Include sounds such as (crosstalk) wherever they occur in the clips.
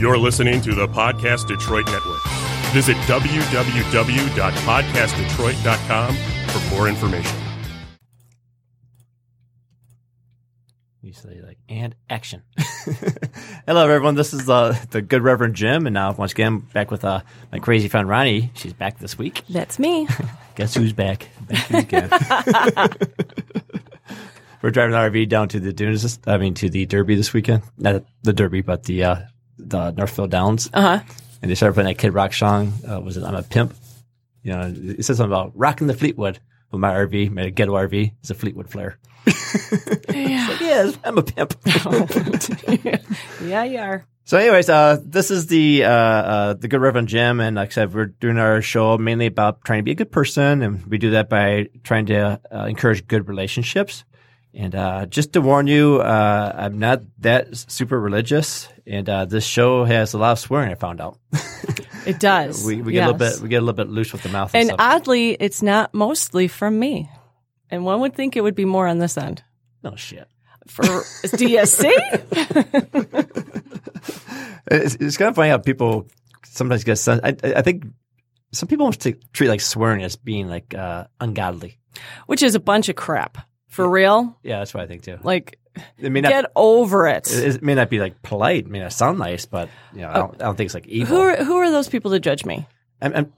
You're listening to the Podcast Detroit Network. Visit www.podcastdetroit.com for more information. You say like and action. (laughs) Hello, everyone. This is uh, the Good Reverend Jim, and now once again back with uh, my crazy friend Ronnie. She's back this week. That's me. (laughs) Guess who's back? Back again. (laughs) We're driving the RV down to the dunes. this- I mean, to the Derby this weekend. Not the Derby, but the uh, the Northville Downs. Uh huh. And they started playing that Kid Rock song. Uh, was it "I'm a Pimp"? You know, it says something about rocking the Fleetwood with my RV, my ghetto RV. It's a Fleetwood Flair. (laughs) Yeah. Yes, I'm a pimp. (laughs) yeah, you are. So, anyways, uh, this is the uh, uh, the Good Reverend Jim, and like I said, we're doing our show mainly about trying to be a good person, and we do that by trying to uh, encourage good relationships. And uh, just to warn you, uh, I'm not that super religious, and uh, this show has a lot of swearing. I found out It does. (laughs) we, we get a little bit we get a little bit loose with the mouth, and, And oddly, it's not mostly from me. And one would think it would be more on this end. no shit. For DSC? (laughs) It's, it's kind of funny how people sometimes get. I, I think some people want to treat like swearing as being like uh, ungodly. Which is a bunch of crap. For real? Yeah, that's what I think too. Like, It may not get over it. It, may not be like polite, it may not sound nice, but you know, I don't, I don't think it's like evil. Who are, who are those people to judge me? I'm, I'm-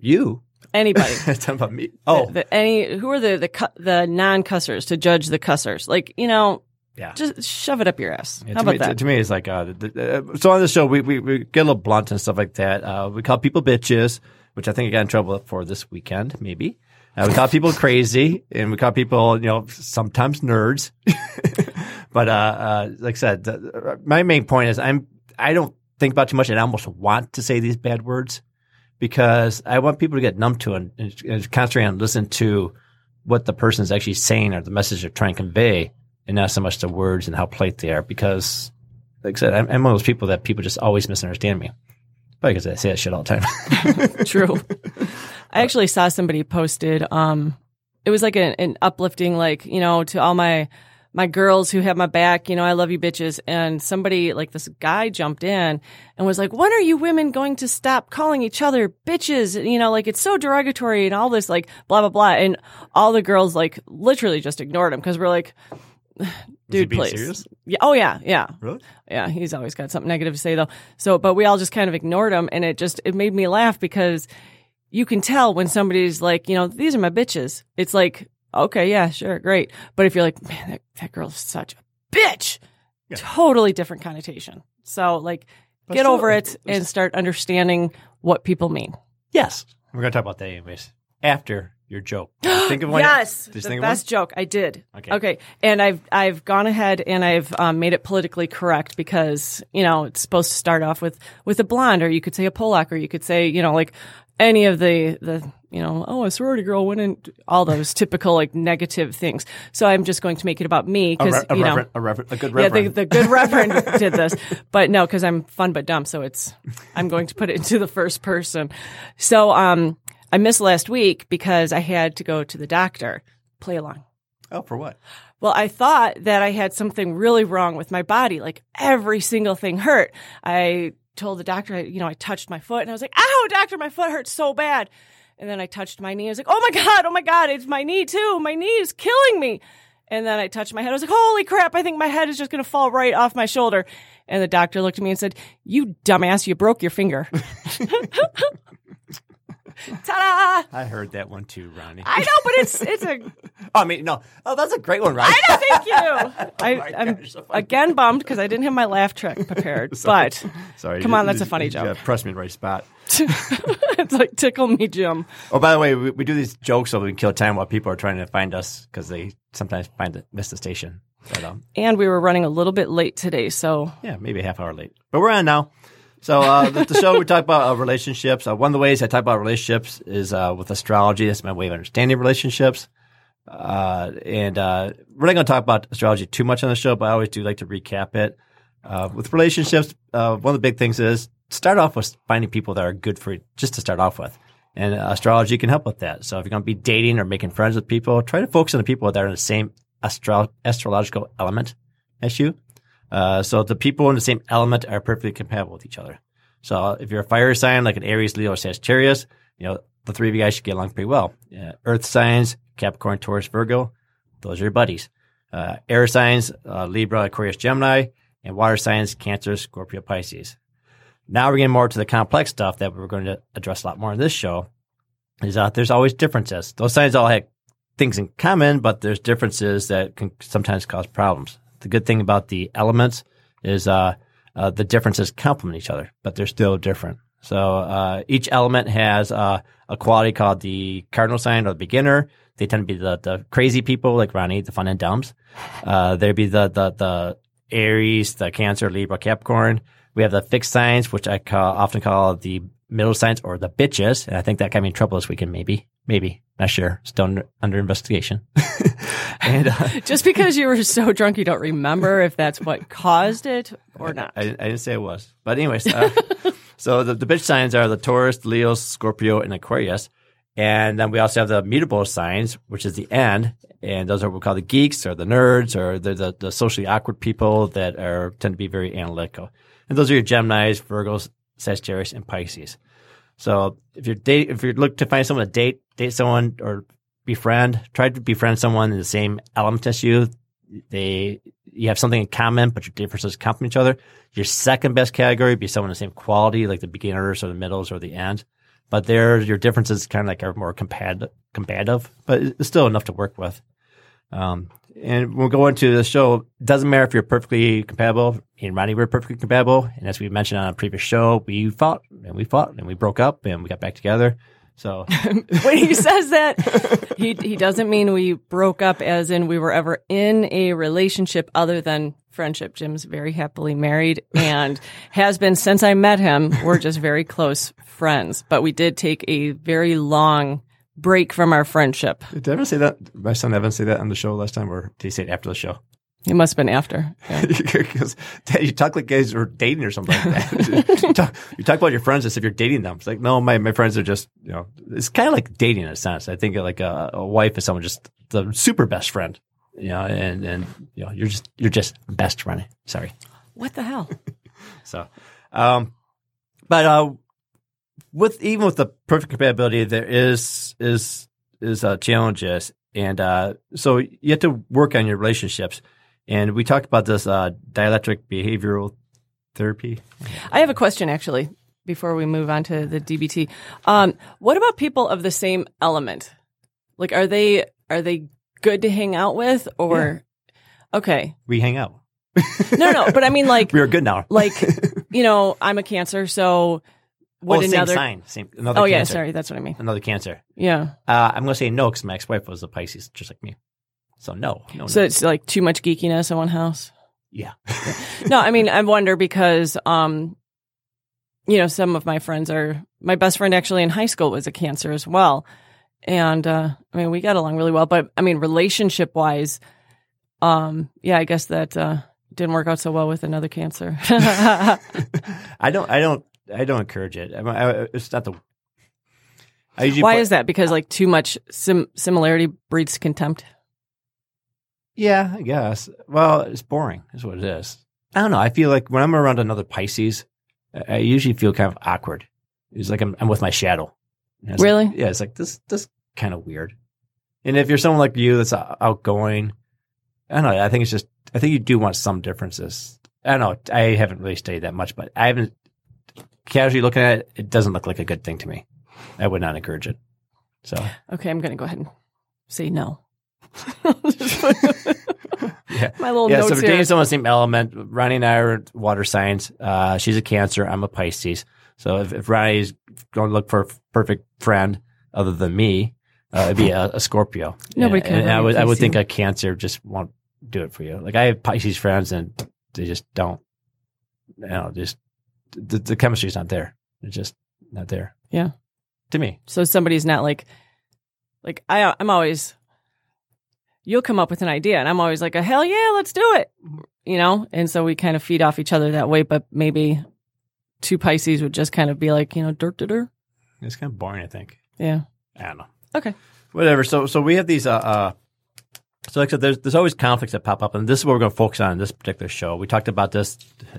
you. Anybody. It's (laughs) talking about me. Oh, The, the- any who are the the cu- the non cussers to judge the cussers? Like you know, yeah. just shove it up your ass. Yeah, How to, me, about to, that? to me, it's like uh, the, the, uh, so on the show we, we we get a little blunt and stuff like that. Uh, we call people bitches, which I think I got in trouble for this weekend. Maybe uh, we call people crazy, and we call people you know sometimes nerds. (laughs) but uh, uh, like I said, the, my main point is I'm I don't think about too much, and I almost want to say these bad words because I want people to get numb to it and, and concentrate on listen to what the person is actually saying or the message they're trying to convey, and not so much the words and how polite they are. Because, like I said, I'm, I'm one of those people that people just always misunderstand me. Probably because I say that shit all the time. (laughs) True. (laughs) I actually saw somebody posted. Um, it was like an, an uplifting, like you know, to all my my girls who have my back. You know, I love you, bitches. And somebody like this guy jumped in and was like, "When are you women going to stop calling each other bitches? You know, like it's so derogatory and all this, like blah blah blah." And all the girls like literally just ignored him because we're like. Dude, please. serious? Yeah. Oh, yeah. Yeah. Really? Yeah. He's always got something negative to say, though. So, but we all just kind of ignored him, and it just it made me laugh because you can tell when somebody's like, you know, these are my bitches. It's like, okay, yeah, sure, great. But if you're like, man, that, that girl's such a bitch, totally different connotation. So, like, get still, over it and start understanding what people mean. yes. We're going to talk about that anyways. After your joke. (gasps) Think of one. yes, Did the think of one? best joke I did. Okay. okay, and I've I've gone ahead and I've um, made it politically correct because you know it's supposed to start off with with a blonde, or you could say a Polak, or you could say you know like any of the the you know oh a sorority girl went in all those typical like negative things. So I'm just going to make it about me because re- you know. reverend, a, reverend, a good Yeah, the, the good (laughs) reverend did this, but no, because I'm fun but dumb, so it's I'm going to put it into the first person. So um, I missed last week because I had to go to the doctor. Play along. oh, for what? Well, I thought that I had something really wrong with my body. Like every single thing hurt. I told the doctor, I, you know, I touched my foot and I was like, ow, doctor, my foot hurts so bad. And then I touched my knee. I was like, oh my God, oh my God, it's my knee too. My knee is killing me. And then I touched my head. I was like, holy crap, I think my head is just going to fall right off my shoulder. And the doctor looked at me and said, you dumbass, you broke your finger. (laughs) (laughs) Ta-da! I heard that one too, Ronnie. I know, but it's, it's a, (laughs) I mean, no. Oh, that's a great one, Ronnie. I know, thank you. (laughs) I, my I'm gosh, so again bummed because I didn't have my laugh track prepared. (laughs) but Sorry. come you- on, that's you- a funny you, joke. uh, pressed me in the right spot. it's like tickle me, Jim. Oh, by the way, we, we do these jokes so we can kill time while people are trying to find us because they sometimes find it, miss the station. But, um, And we were running a little bit late today, so yeah, maybe a half hour late. But we're on now. So uh, the, the show we talk about uh, relationships. Uh, one of the ways I talk about relationships is uh, with astrology. That's my way of understanding relationships. Uh, and uh, we're not going to talk about astrology too much on the show, but I always do like to recap it. Uh, with relationships, one of the big things is start off with finding people that are good for you just to start off with. And astrology can help with that. So if you're going to be dating or making friends with people, try to focus on the people that are in the same astro- astrological element as you. Uh, so the people in the same element are perfectly compatible with each other. So if you're a fire sign like an Aries, Leo, or Sagittarius, you know the three of you guys should get along pretty well. Uh, Earth signs, Capricorn, Taurus, Virgo, those are your buddies. Uh, air signs, uh, Libra, Aquarius, Gemini, and water signs, Cancer, Scorpio, Pisces. Now we're getting more to the complex stuff that we're going to address a lot more in this show. Is that there's always differences. Those signs all have things in common, but there's differences that can sometimes cause problems. The good thing about the elements is uh, uh, the differences complement each other, but they're still different. So uh, each element has uh, a quality called the cardinal sign or the beginner. They tend to be the, the crazy people like Ronnie, the fun and dumps. Uh, there'd be the, the the Aries, the Cancer, Libra, Capricorn. We have the fixed signs, which I call, often call the middle signs or the bitches. And I think that got me in trouble this weekend, maybe. Maybe. Not sure. Still under, under investigation. (laughs) and uh, (laughs) Just because you were so drunk, you don't remember if that's what caused it or not. I, I didn't say it was. But anyways, uh, (laughs) so the, the bitch signs are the Taurus, Leo, Scorpio, and Aquarius. And then we also have the mutable signs, which is the end. And those are what we call the geeks or the nerds or the, the, the socially awkward people that are tend to be very analytical. And those are your Geminis, Virgos, Sagittarius, and Pisces. So if you're date, if you're looking to find someone to date, date someone or befriend, try to befriend someone in the same element as you. They, you have something in common, but your differences complement each other. Your second best category would be someone the same quality, like the beginners or the middles or the end. But there, your differences kind of like are more combative, but it's still enough to work with. Um, and we'll go into the show. Doesn't matter if you're perfectly compatible. Me and Ronnie were perfectly compatible. And as we mentioned on a previous show, we fought and we fought and we broke up and we got back together. So (laughs) when he says that, he he doesn't mean we broke up as in we were ever in a relationship other than friendship. Jim's very happily married and (laughs) has been since I met him. We're just very close friends, but we did take a very long break from our friendship. did Evan say that? My son Evan say that on the show last time, or did he say it after the show? It must have been after. (laughs) Because Dad, you talk like guys are dating or something like that. (laughs) you, talk, you talk about your friends as if you're dating them. It's like, no, my, my friends are just, you know, it's kind of like dating in a sense. I think like a, a wife is someone just the super best friend, you know, and, and, you know, you're just, you're just best friend. Sorry. What the hell? (laughs) So, um, but, uh, with, even with the perfect compatibility, there is, is, is, uh, challenges. And, uh, so you have to work on your relationships. And we talked about this, uh, dialectic behavioral therapy. I have a question actually before we move on to the DBT. Um, what about people of the same element? Like, are they are they good to hang out with, or okay? We hang out. No, no, but I mean, (laughs) like, We are good now. like (laughs) you know, I'm a Cancer, so would oh, same another? sign. Same, another Oh cancer. yeah, sorry, that's what I mean. Another cancer. Yeah, Uh, I'm going to say no because my ex-wife was a Pisces, just like me. So no, no, so no. it's like too much geekiness in one house. Yeah. No, I mean, I wonder because, um, you know, some of my friends are, my best friend actually in high school was a cancer as well. And, uh, I mean, we got along really well, but I mean, relationship wise, um, yeah, I guess that, uh, didn't work out so well with another cancer. (laughs) I don't, I don't, I don't encourage it. I, I, it's not the. Why put- is that? Because like too much sim- similarity breeds contempt. Yeah, I guess. Well, it's boring. Is what it is. I don't know. I feel like when I'm around another Pisces, I usually feel kind of awkward. It's like I'm, I'm with my shadow. Really? Like, yeah. It's like this. This kind of weird. And if you're someone like you that's outgoing, I don't know. I think it's just. I think you do want some differences. I don't know. I haven't really studied that much, but I haven't casually looking at it. It doesn't look like a good thing to me. I would not encourage it. So Okay, I'm going to go ahead and say no. Yeah. My little yeah, so notes here. we're dating someone the same element, Ronnie and I are water signs. Uh, she's a Cancer. I'm a Pisces. So if, if Ronnie's going to look for a perfect friend other than me, uh, it'd be a, a Scorpio. Nobody and, can and I would I would think a Cancer just won't do it for you. Like I have Pisces friends and they just don't. You know, just the, the chemistry's not there. It's just not there. Yeah. To me. So somebody's not like, like I, I'm always, you'll come up with an idea, and I'm always like, a hell yeah, let's do it, you know. And so we kind of feed off each other that way. But maybe two Pisces would just kind of be like, you know, dirt to dirt. It's kind of boring, I think. Yeah. I don't know. Okay. Whatever. So so we have these uh, uh so like I said, there's there's always conflicts that pop up, and this is what we're going to focus on in this particular show. We talked about this.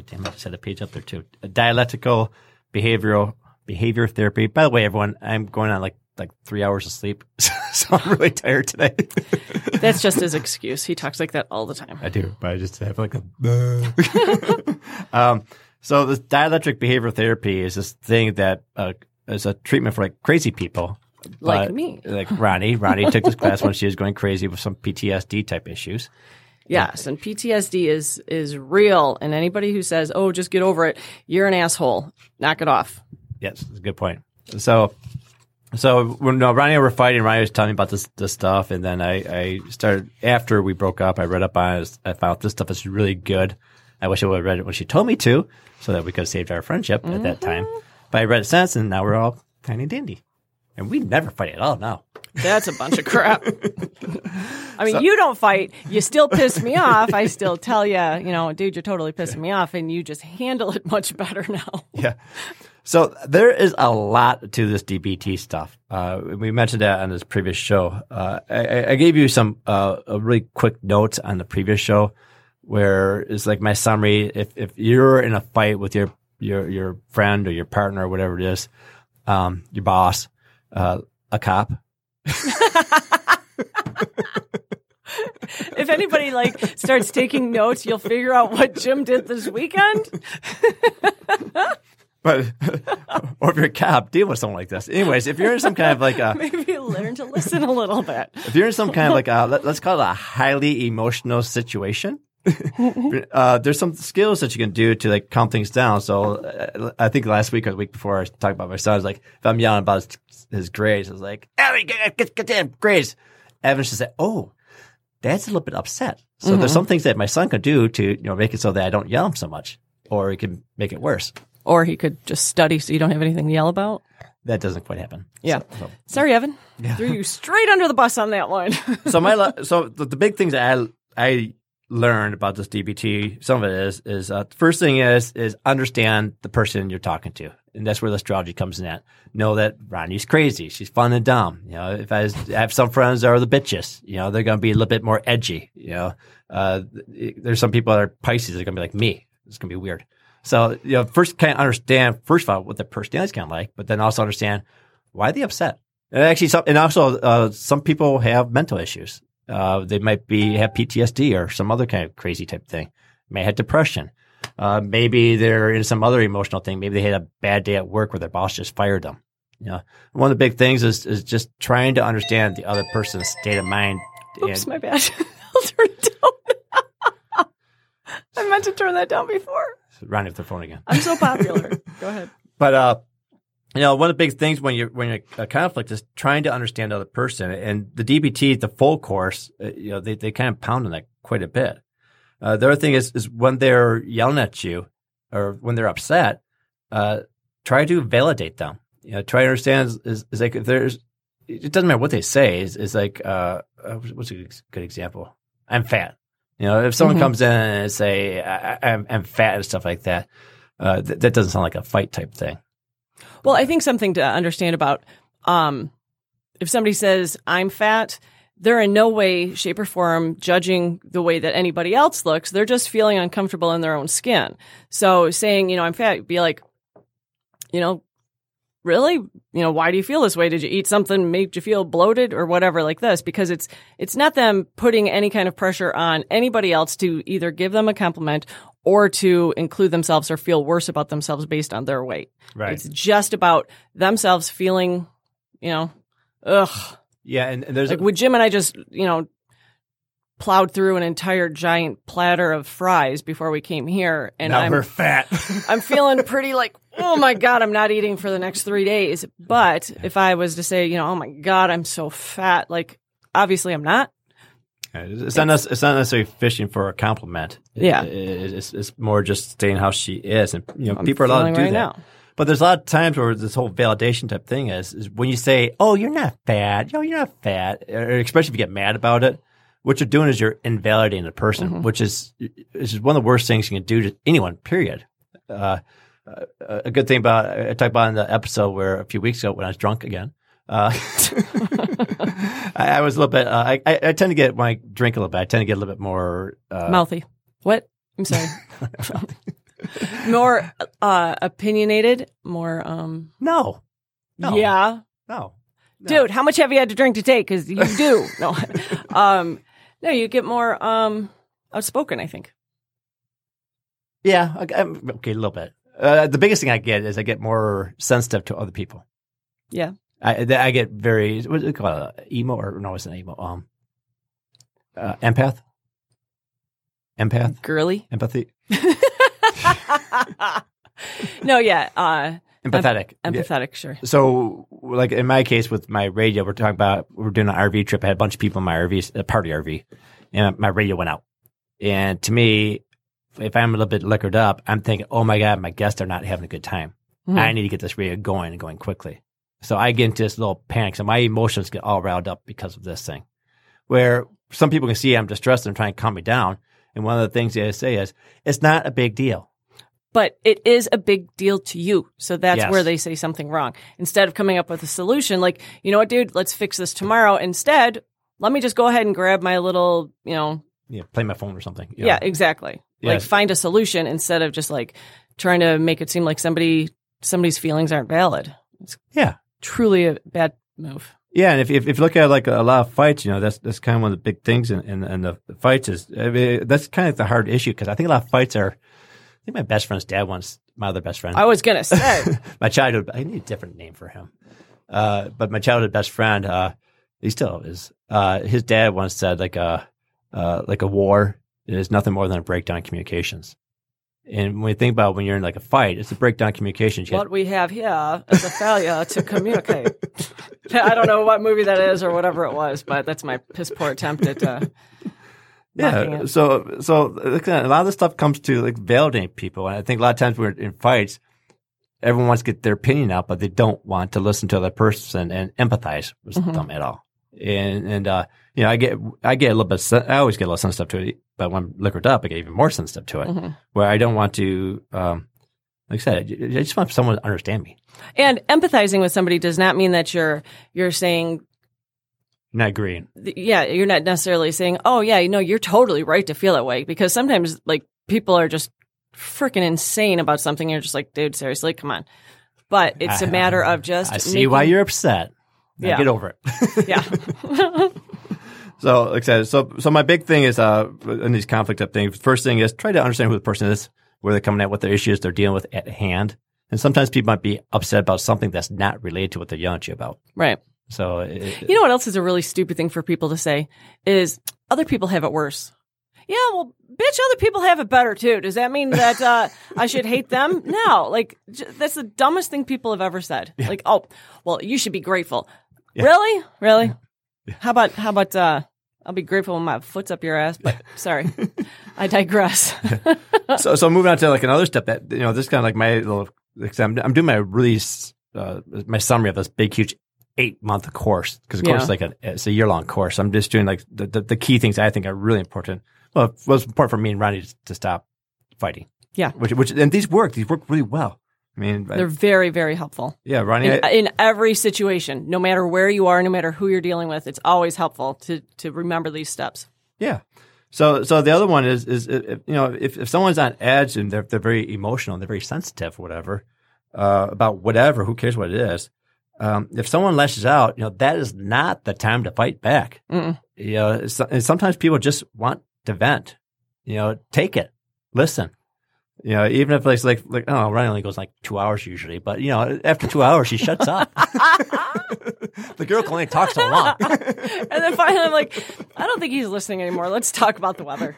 Damn, I just had a page up there too. Dialectical behavioral behavior therapy. By the way, everyone, I'm going on like like three hours of sleep, (laughs) so I'm really tired today. (laughs) That's just his excuse. He talks like that all the time. I do, but I just have like a. (laughs) um, so this dialectic behavioral therapy is this thing that uh, is a treatment for like crazy people. Like me. Like Ronnie. Ronnie took this class when she was going crazy with some PTSD type issues. Yes, and PTSD is is real. And anybody who says, "Oh, just get over it," you're an asshole. Knock it off. Yes, that's a good point. So, so when uh, Ronnie and I were fighting, Ronnie was telling me about this this stuff, and then I, I started after we broke up. I read up on it. I found this stuff is really good. I wish I would have read it when she told me to, so that we could have saved our friendship at that time. But I read it since, and now we're all kind of dandy, and we never fight at all now. That's a bunch of crap. I mean, you don't fight. You still piss me off. I still tell you, you know, dude, you're totally pissing me off, and you just handle it much better now. Yeah. So there is a lot to this DBT stuff. Uh, we mentioned that on this previous show. Uh, I, I gave you some uh, a really quick notes on the previous show, where it's like my summary. If if you're in a fight with your your your friend or your partner or whatever it is, um, your boss, uh, a cop, If anybody like starts taking notes, you'll figure out what Jim did this weekend. (laughs) but (laughs) or if you're a cop, deal with someone like this. Anyways, if you're in some kind of like a (laughs) Maybe learn to listen a little bit. (laughs) if you're in some kind of like a, let, us call it a highly emotional situation, uh, there's some skills that you can do to like calm things down. So uh, I think last week or the week before I talking about my son, I was like, if I'm yelling about his, his grades, I was like, Ellie, get, get, get damn grades. Evan just said, oh, dad's a little bit upset. So there's some things that my son could do to, you know, make it so that I don't yell him so much or he can make it worse. Or he could just study so you don't have anything to yell about. That doesn't quite happen. Yeah. So- so- Sorry, Evan. Yeah. Threw you straight under the bus on that one. (laughs) so my so the, the big things I I learned about this DBT, some of it is is uh, first thing is is understand the person you're talking to, and that's where the astrology comes in. At know that Ronnie's crazy, she's fun and dumb. You know, if I, was- I have some friends that are the bitches, you know, they're going to be a little bit more edgy. You know, uh, there's some people that are Pisces that are going to be like me. It's going to be weird. So you know, first kind of understand first of all what the personality is kind of like, but then also understand why are they upset. And actually, some, and also uh, some people have mental issues. Uh, they might be have PTSD or some other kind of crazy type thing. May have depression. Uh, maybe they're in some other emotional thing. Maybe they had a bad day at work where their boss just fired them. You know, one of the big things is is just trying to understand the other person's state of mind. Oops, and- my bad. I'll turn it down. I meant to turn that down before. Ronnie with the phone again. I'm so popular. (laughs) Go ahead. But uh, you know, one of the big things when you're when you're a conflict is trying to understand the other person. And the DBT, the full course, uh, you know, they they kind of pound on that quite a bit. Uh, the other thing is is when they're yelling at you or when they're upset, uh, try to validate them. You know, try to understand is, is, is like if there's it doesn't matter what they say. Is is like uh, uh, what's a good example? I'm fat. You know, if someone Mhm. comes in and say I, I- I'm, I'm fat and stuff like that, uh, th- that doesn't sound like a fight type thing. Well, I think something to understand about um, if somebody says I'm fat, they're in no way, shape, or form judging the way that anybody else looks. They're just feeling uncomfortable in their own skin. So saying, you know, I'm fat, be like, you know, really, you know, why do you feel this way? Did you eat something made you feel bloated or whatever like this? Because it's it's not them putting any kind of pressure on anybody else to either give them a compliment or to include themselves or feel worse about themselves based on their weight. Right. It's just about themselves feeling, you know, ugh. yeah, and, and there's Like with Jim and I just, you know, plowed through an entire giant platter of fries before we came here, and now I'm we're fat. (laughs) I'm feeling pretty like, oh my god, I'm not eating for the next three days. But if I was to say, you know, oh my god, I'm so fat, like obviously I'm not. it's not nec- it's not necessarily fishing for a compliment. Yeah. it- it's, it's more just saying how she is, and you know, I'm people are allowed to do right that. now. But there's a lot of times where this whole validation type thing is, is when you say, "Oh, you're not fat," "No, you're not fat," especially if you get mad about it. What you're doing is you're invalidating the person, Mm-hmm. which is which is one of the worst things you can do to anyone. Period. Uh, uh, a good thing about I talked about in the episode where a few weeks ago when I was drunk again. Uh, I, (laughs) I was a little bit. Uh, I, I I tend to get when I drink a little bit. I tend to get a little bit more. Uh, Mouthy. What? I'm sorry. (laughs) more uh, opinionated. More. um no, No. Yeah. no, no. dude how much have you had to drink to take because you do no (laughs) um no you get more um outspoken i think Yeah, okay, um, okay, a little bit. Uh, the biggest thing I get is I get more sensitive to other people. yeah I I get very what is it called uh, emo or no, it's not emo. Um, uh, empath, empath, girly empathy, (laughs) (laughs) no yeah uh empathetic. Yeah. empathetic sure So, like in my case with my radio, we're talking about we're doing an RV trip. I had a bunch of people in my RV, a party RV, and my radio went out. And to me, if I'm a little bit liquored up, I'm thinking, oh my god, my guests are not having a good time. Mhm. I need to get this radio going and going quickly. So I get into this little panic. So my emotions get all riled up because of this thing. Where some people can see I'm distressed and trying to calm me down. And one of the things they say is, it's not a big deal. But it is a big deal to you so that's Yes. where they say something wrong instead of coming up with a solution like you know what dude let's fix this tomorrow instead let me just go ahead and grab my little you know know, play my phone or something. you yeah exactly Yeah. like find a solution instead of just like trying to make it seem like somebody somebody's feelings aren't valid Yeah. truly a bad move Yeah, and if, if if you look at like a, lot of fights, you know that's that's kind of one of the big things in in, in the fights is I mean, that's kind of the hard issue because I think a lot of fights are. Think my best friend's dad once my other best friend. I was gonna say, (laughs) my childhood. I need a different name for him. Uh, but my childhood best friend, uh, he still is. Uh, his dad once said like a uh, like a war is nothing more than a breakdown in communications. And when you think about when you're in like a fight, it's a breakdown in communications. You have- what we have here is a failure to communicate. (laughs) I don't know what movie that is or whatever it was, but that's my piss poor attempt at uh, Yeah. So, so a lot of this stuff comes to like validate people, and I think a lot of times we're in fights. Everyone wants to get their opinion out, but they don't want to listen to the other person and empathize with Mhm. them at all. And and uh, you know, I get I get a little bit. I always get a little sensitive to it, but when I'm liquored up, I get even more sensitive to it. Mhm. Where I don't want to, um, like I said, I I just want someone to understand me, And empathizing with somebody does not mean that you're you're saying not green. yeah, you're not necessarily saying, "Oh yeah, you know, you're totally right to feel that way." Because sometimes like people are just freaking insane about something. You're just like, "Dude, seriously, come on." But it's a matter of just I see making- why you're upset. Now Yeah. get over it. yeah. (laughs) (laughs) So, like I said, so so my big thing is uh in these conflict type things. First thing is try to understand who the person is, where they're coming at, what their issues they're dealing with at hand. And sometimes people might be upset about something that's not related to what they're yelling at you about. right. So, it, You know what else is a really stupid thing for people to say is other people have it worse. Yeah, well, bitch, other people have it better too. Does that mean that uh, I should hate them? (laughs) No, like j- that's the dumbest thing people have ever said. Like, oh, well, you should be grateful. Really, really? How about how about uh, I'll be grateful when my foot's up your ass. But sorry, (laughs) I digress. so so moving on to like another step that you know this kind of like my little I'm, I'm doing my release uh, my summary of this big huge eight month course because of course Yeah. it's like a it's a year long course. I'm just doing like the, the the key things I think are really important. Well, it was important for me and Ronnie to, to stop fighting. Yeah. which which and these work these work really well. I mean, They're very very helpful. yeah, Ronnie. in, I- in every situation, no matter where you are, no matter who you're dealing with, it's always helpful to to remember these steps. Yeah. So, so the other one is, is if, you know, if, if someone's on edge and they're, they're very emotional and they're very sensitive whatever, uh, about whatever, who cares what it is. Um, if someone lashes out, you know, that is not the time to fight back. Mm-mm. You know, and sometimes people just want to vent, you know, take it, listen. You know, even if it's like, like, oh, Ryan only goes like two hours usually, but you know, after two hours, she shuts up. (laughs) (laughs) the girl can only talk so long. (laughs) and then finally, I'm like, I don't think he's listening anymore. Let's talk about the weather.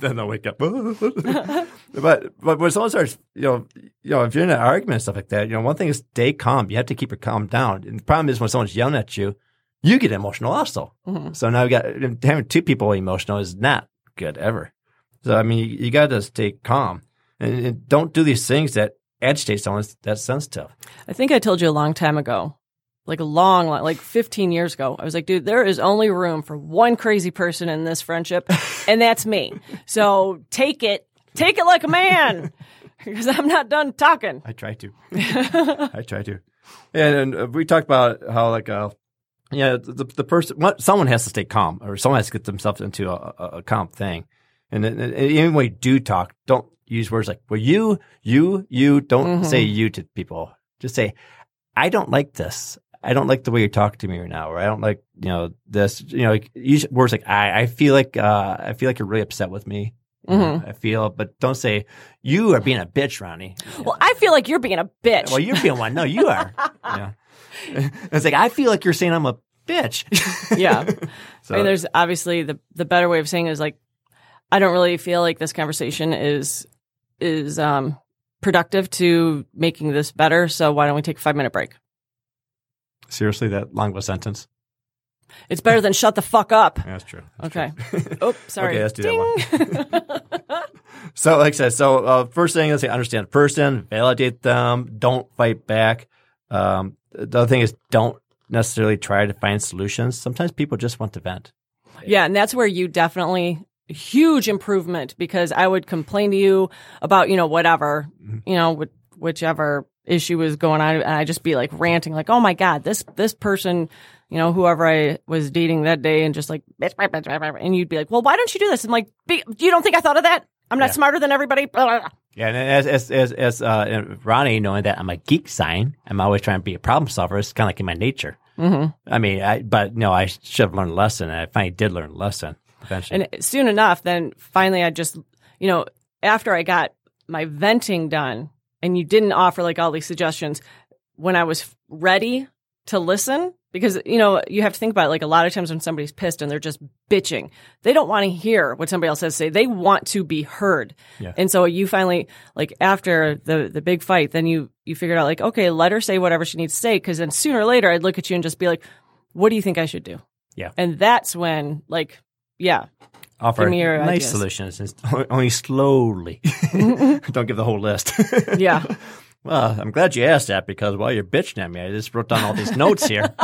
then they'll wake up. but but when someone starts, you know, you know, if you're in an argument and stuff like that, you know, one thing is stay calm. You have to keep it calm down. And the problem is when someone's yelling at you, you get emotional also. Mhm. So now you got having two people emotional is not good ever. So I mean, you, you got to stay calm and, and don't do these things that agitate someone that's sensitive. I think I told you a long time ago, like a long, like 15 years ago. I was like, dude, there is only room for one crazy person in this friendship, and that's me. So take it, take it like a man, (laughs) because I'm not done talking. I try to. (laughs) I try to. And, and uh, we talked about how like uh, you know, the, the person, someone has to stay calm or someone has to get themselves into a, a, a calm thing. And, then- and even when you do talk, don't use words like, well, you, you, you, don't Mhm. say you to people. Just say, I don't like this. I don't like the way you're talking to me right now, or I don't like, you know, this, you know, use words like, I, I feel like, uh, I feel like you're really upset with me. Know, Mhm. I feel, but don't say, you are being a bitch, Ronnie. You Well, I feel like you're being a bitch. well, you're being one. No, you are. (laughs) yeah. (laughs) It's like I feel like you're saying I'm a bitch. Yeah. (laughs) so I mean, there's obviously the the better way of saying it is like, I don't really feel like this conversation is is um productive to making this better. So why don't we take a five minute break? seriously that long of a sentence. It's better than shut the fuck up. Yeah, that's true. That's Okay. (laughs) true. Oh, sorry. Okay, let's do that Ding. (laughs) so, like I said, so uh, first thing is to understand the person, validate them, don't fight back. Um, the other thing is don't necessarily try to find solutions. Sometimes people just want to vent. Yeah, and that's where you definitely huge improvement because I would complain to you about you know whatever Mm-hmm. you know wh- whichever issue was going on, and I just be like ranting like, oh my god, this this person, you know, whoever I was dating that day, and just like, bitch, bitch, bitch, bitch, bitch. and you'd be like, well, why don't you do this? I'm like, "Be- you don't think I thought of that? I'm not Yeah. smarter than everybody. Yeah, and as as as, as uh, Ronnie knowing that I'm a geek sign, I'm always trying to be a problem solver. It's kind of like in my nature. Mhm. I mean, I, but no, I should have learned a lesson. And I finally did learn a lesson eventually. And soon enough, then finally, I just, you know, after I got my venting done and you didn't offer like all these suggestions, when I was ready to listen, because, you know, you have to think about it, like a lot of times when somebody's pissed and they're just bitching, they don't want to hear what somebody else has to say. They want to be heard. Yeah. And so you finally, like after the, the big fight, then you, you figured out like, okay, let her say whatever she needs to say. Cause then sooner or later I'd look at you and just be like, what do you think I should do? Yeah. And that's when like, yeah, Offer give me your nice ideas. solutions, and only slowly. (laughs) (laughs) Don't give the whole list. (laughs) Yeah. Well, I'm glad you asked that because while you're bitching at me, I just wrote down all these notes here.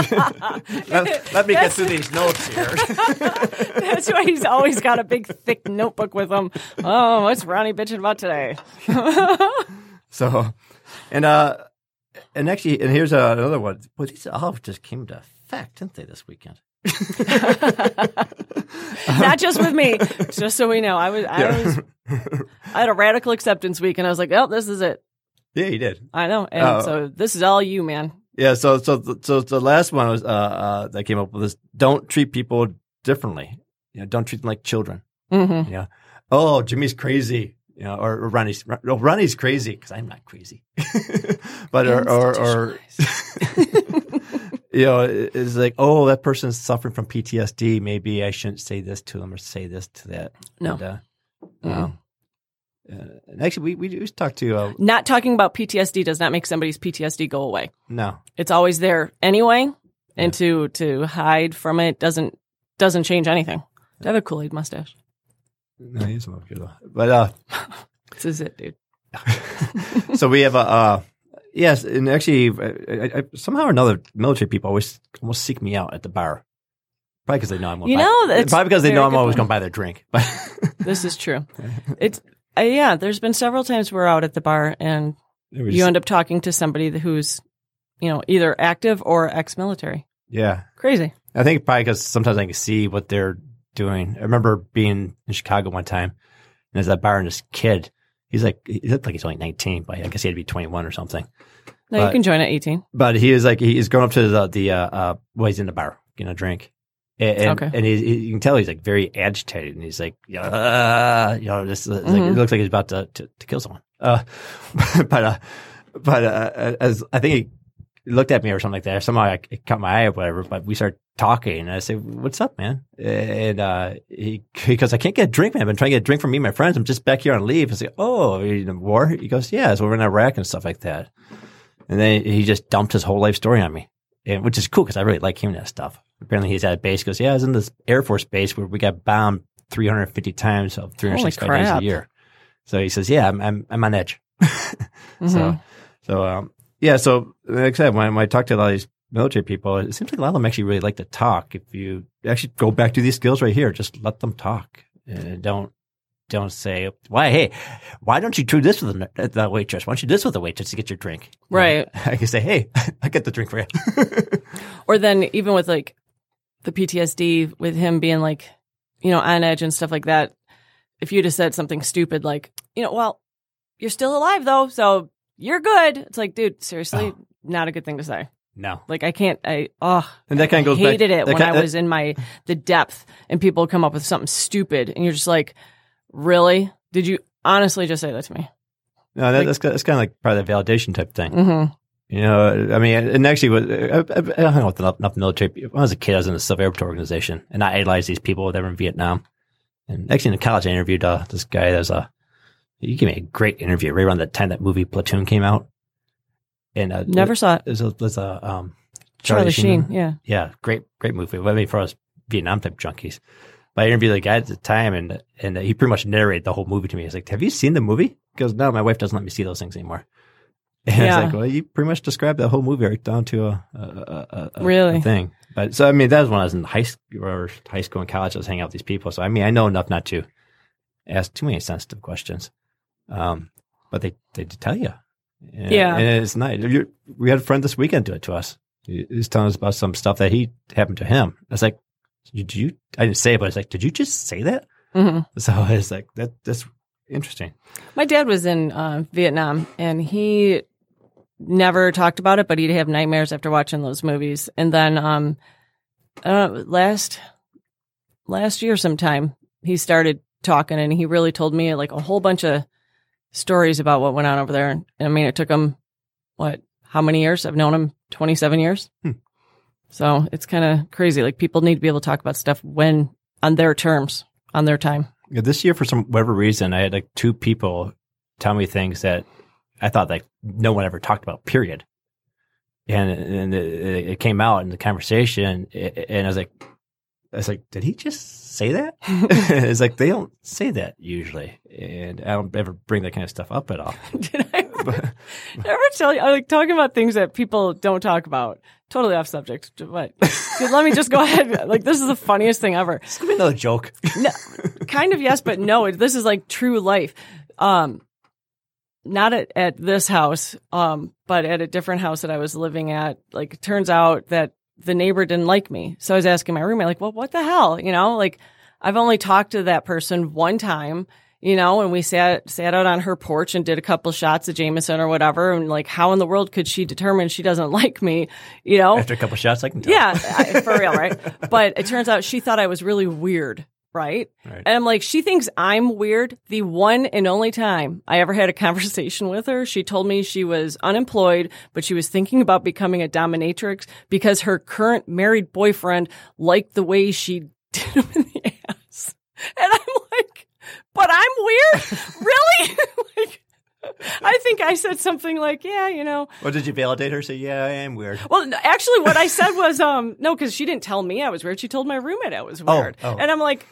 let, let me get through these notes here. That's why he's always got a big, thick notebook with him. Oh, what's Ronnie bitching about today? So, and uh, and actually, and here's uh, another one. Well, these all just came to effect, didn't they, this weekend? Not just with me, just so we know. I was, I was, I had a radical acceptance week, and I was like, "Oh, this is it." Yeah, you did. I know, and Oh. so this is all you, man. Yeah. So, so, so the last one was uh, uh, that came up with this: don't treat people differently. You know, don't treat them like children. Mm-hmm. Know, oh, Jimmy's crazy. You know, or, or Ronnie's, Ronnie's crazy because I'm not crazy. (laughs) but or or, or (laughs) (laughs) you know, it's like, oh, that person's suffering from PTSD. Maybe I shouldn't say this to them or say this to that. No. And, uh, Mm-mm. um, uh, actually, we we just talked to uh, Not talking about PTSD does not make somebody's PTSD go away. no, It's always there anyway, and to to hide from it doesn't doesn't change anything. I have a Kool Aid mustache. no, he's good though. But uh, (laughs) This is it, dude. (laughs) so we have a uh, yes, and actually, I, I, I, somehow or another, military people always almost seek me out at the bar. Probably because they know I'm. You buy, know, probably because they know I'm always going to buy their drink. But (laughs) This is true. It's uh, yeah. There's been several times we're out at the bar and was- you end up talking to somebody who's, you know, either active or ex-military. yeah, Crazy. I think probably because sometimes I can see what they're doing. I remember being in Chicago one time, and there's that bar and this kid. He's like, he looked like he's only 19, but I guess he had to be 21 or something. No, But- you can join at 18. But he is like, he's going up to the, the uh, uh, well, he's in the bar getting a drink. And, and, Okay. and he, he, you can tell he's like very agitated and he's like, uh, you know, this, it's like, it looks like he's about to, to, to kill someone. Uh, (laughs) but, uh, but, uh, as I think he looked at me or something like that, somehow I, it caught my eye or whatever, but we started talking and I said, what's up, man? And, uh, he, he goes, I can't get a drink, man. I've been trying to get a drink from me and my friends. I'm just back here on leave. I say, oh, are you war? He goes, yeah, so we're in Iraq and stuff like that. And then he just dumped his whole life story on me, and, which is cool because I really like hearing that stuff. Apparently, he's at a base. He goes, yeah, I was in this Air Force base where we got bombed 350 times of 365 days a year. So he says, yeah, I'm I'm, I'm on edge. (laughs) So Mhm. so um yeah. So like I said, when, when I talk to a lot of these military people, it seems like a lot of them actually really like to talk. If you actually go back to these skills right here, just let them talk. And don't don't say, "Why? Hey, why don't you do this with the, the waitress? Why don't you do this with the waitress to get your drink?" You know, Right. (laughs) I can say, "Hey, (laughs) I get the drink for you." (laughs) Or then even with like the PTSD with him being like, you know, on edge and stuff like that. If you'd have said something stupid like, you know, well, you're still alive though, so you're good. It's like, dude, seriously, Oh. not a good thing to say. no, Like I can't. I oh, and that kind of goes back. hated it that when kind- I was in my the depth and people come up with something stupid and you're just like, really? Did you honestly just say that to me? No, that, like- that's that's kind of like part of the validation type thing. Mm-hmm. You know, I mean, and actually, was I, I, I hung out with enough, enough military. When I was a kid, I was in the Civil Air Patrol organization, and I idolized these people that were in Vietnam. And actually, in college, I interviewed uh, this guy. There's a he gave me a great interview right around the time that movie Platoon came out. And uh, Never saw it. There's a, there's a um, Charlie, Sheen. Yeah. yeah, great, great movie. I mean, for us Vietnam type junkies. But I interviewed the guy at the time, and and he pretty much narrated the whole movie to me. He's like, "Have you seen the movie?" He goes, "No, my wife doesn't let me see those things anymore." (laughs) And I was like, "Well, you pretty much described the whole movie right down to a, a, a, a- a Really? a thing." But so I mean, that was when I was in high school or high school and college. I was hanging out with these people, so I mean, I know enough not to ask too many sensitive questions. Um, but they they tell you, and, Yeah. and it's nice. We had a friend this weekend do it to us. He was telling us about some stuff that he happened to him. I was like, "Did you?" I didn't say it, but it's like, "Did you just say that?" hmm So (laughs) was like that. That's interesting. My dad was in uh, Vietnam and he never talked about it, but he'd have nightmares after watching those movies. And then um, uh, last last year, sometime he started talking, and he really told me like a whole bunch of stories about what went on over there. And I mean, it took him what? How many years? I've known him twenty seven years. Hmm. So it's kind of crazy. Like people need to be able to talk about stuff when on their terms, on their time. Yeah, This year, for some whatever reason, I had like two people tell me things that I thought like no one ever talked about. Period. And and it, it came out in the conversation, and I was like, I was like, did he just say that? (laughs) (laughs) it's like they don't say that usually, and I don't ever bring that kind of stuff up at all. (laughs) Did I ever, ever tell you? I like talking about things that people don't talk about. Totally off subject, but dude, let me just go ahead. Like this is the funniest thing ever. It's gonna be another joke. No, kind of yes, but no. This is like true life. Um, not at, at this house, um, but at a different house that I was living at. Like, it turns out that the neighbor didn't like me. So I was asking my roommate, like, well, what the hell? You know, like I've only talked to that person one time, you know, and we sat, sat out on her porch and did a couple shots of Jameson or whatever. And like, how in the world could she determine she doesn't (laughs) like me? You know? After a couple shots, I can tell. Yeah, I- for real, right? But it turns out she thought I was really weird, right? Right. And I'm like, she thinks I'm weird. The one and only time I ever had a (laughs) conversation with her, she told me she was unemployed, but she was thinking about becoming a dominatrix because her current married boyfriend liked the way she (laughs) did him in the ass. And I'm like, but I'm weird? (laughs) really? like, I think I said something like, yeah, you know, Well, did you validate her? Say, yeah, I am weird. well, actually, what I said was, um, no, because she didn't tell me I was weird. She told my roommate I was Oh, weird. oh. And I'm like,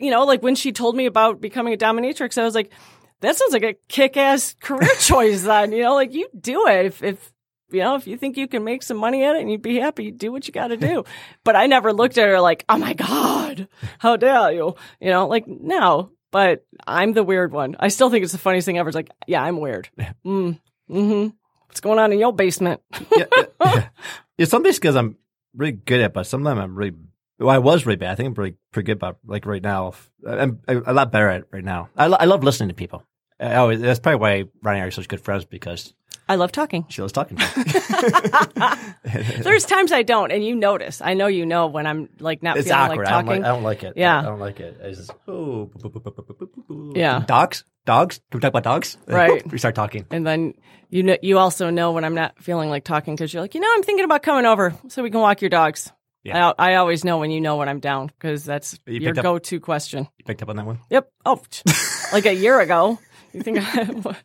you know, like when she told me about becoming a dominatrix, I was like, that sounds like a kick ass career (laughs) choice then, you know, like you do it. If, if, you know, if you think you can make some money at it and you'd be happy, do what you got to do. (laughs) but I never looked at her like, oh my God, how dare you? You know, like, no, but I'm the weird one. I still think it's the funniest thing ever. It's like, yeah, I'm weird. Mm, hmm What's going on in your basement? yeah, yeah. yeah, (laughs) some days because I'm really good at, but sometimes I'm really. Well, I was really bad. I think I'm really pretty good about like right now. I'm, I'm a lot better at it right now. I, lo- I love listening to people. I always, that's probably why Ronnie and I are such good friends because I love talking. she loves talking. to me. (laughs) There's times I don't, and you notice. I know you know when I'm like not it's feeling awkward. like I, don't talking. like, I don't like it. Yeah. I don't like it. It's just, oh, boop, boop, boop, boop, boop, boop, boop. Yeah. Dogs? Dogs? Can we talk about dogs? (laughs) Right. we start talking. and then you know, you also know when I'm not feeling like talking because you're like, you know, I'm thinking about coming over so we can walk your dogs. Yeah. I, I always know when you know when I'm down because that's You your picked up- go-to question. You picked up on that one? Yep. Oh, (laughs) like a year ago. You think I,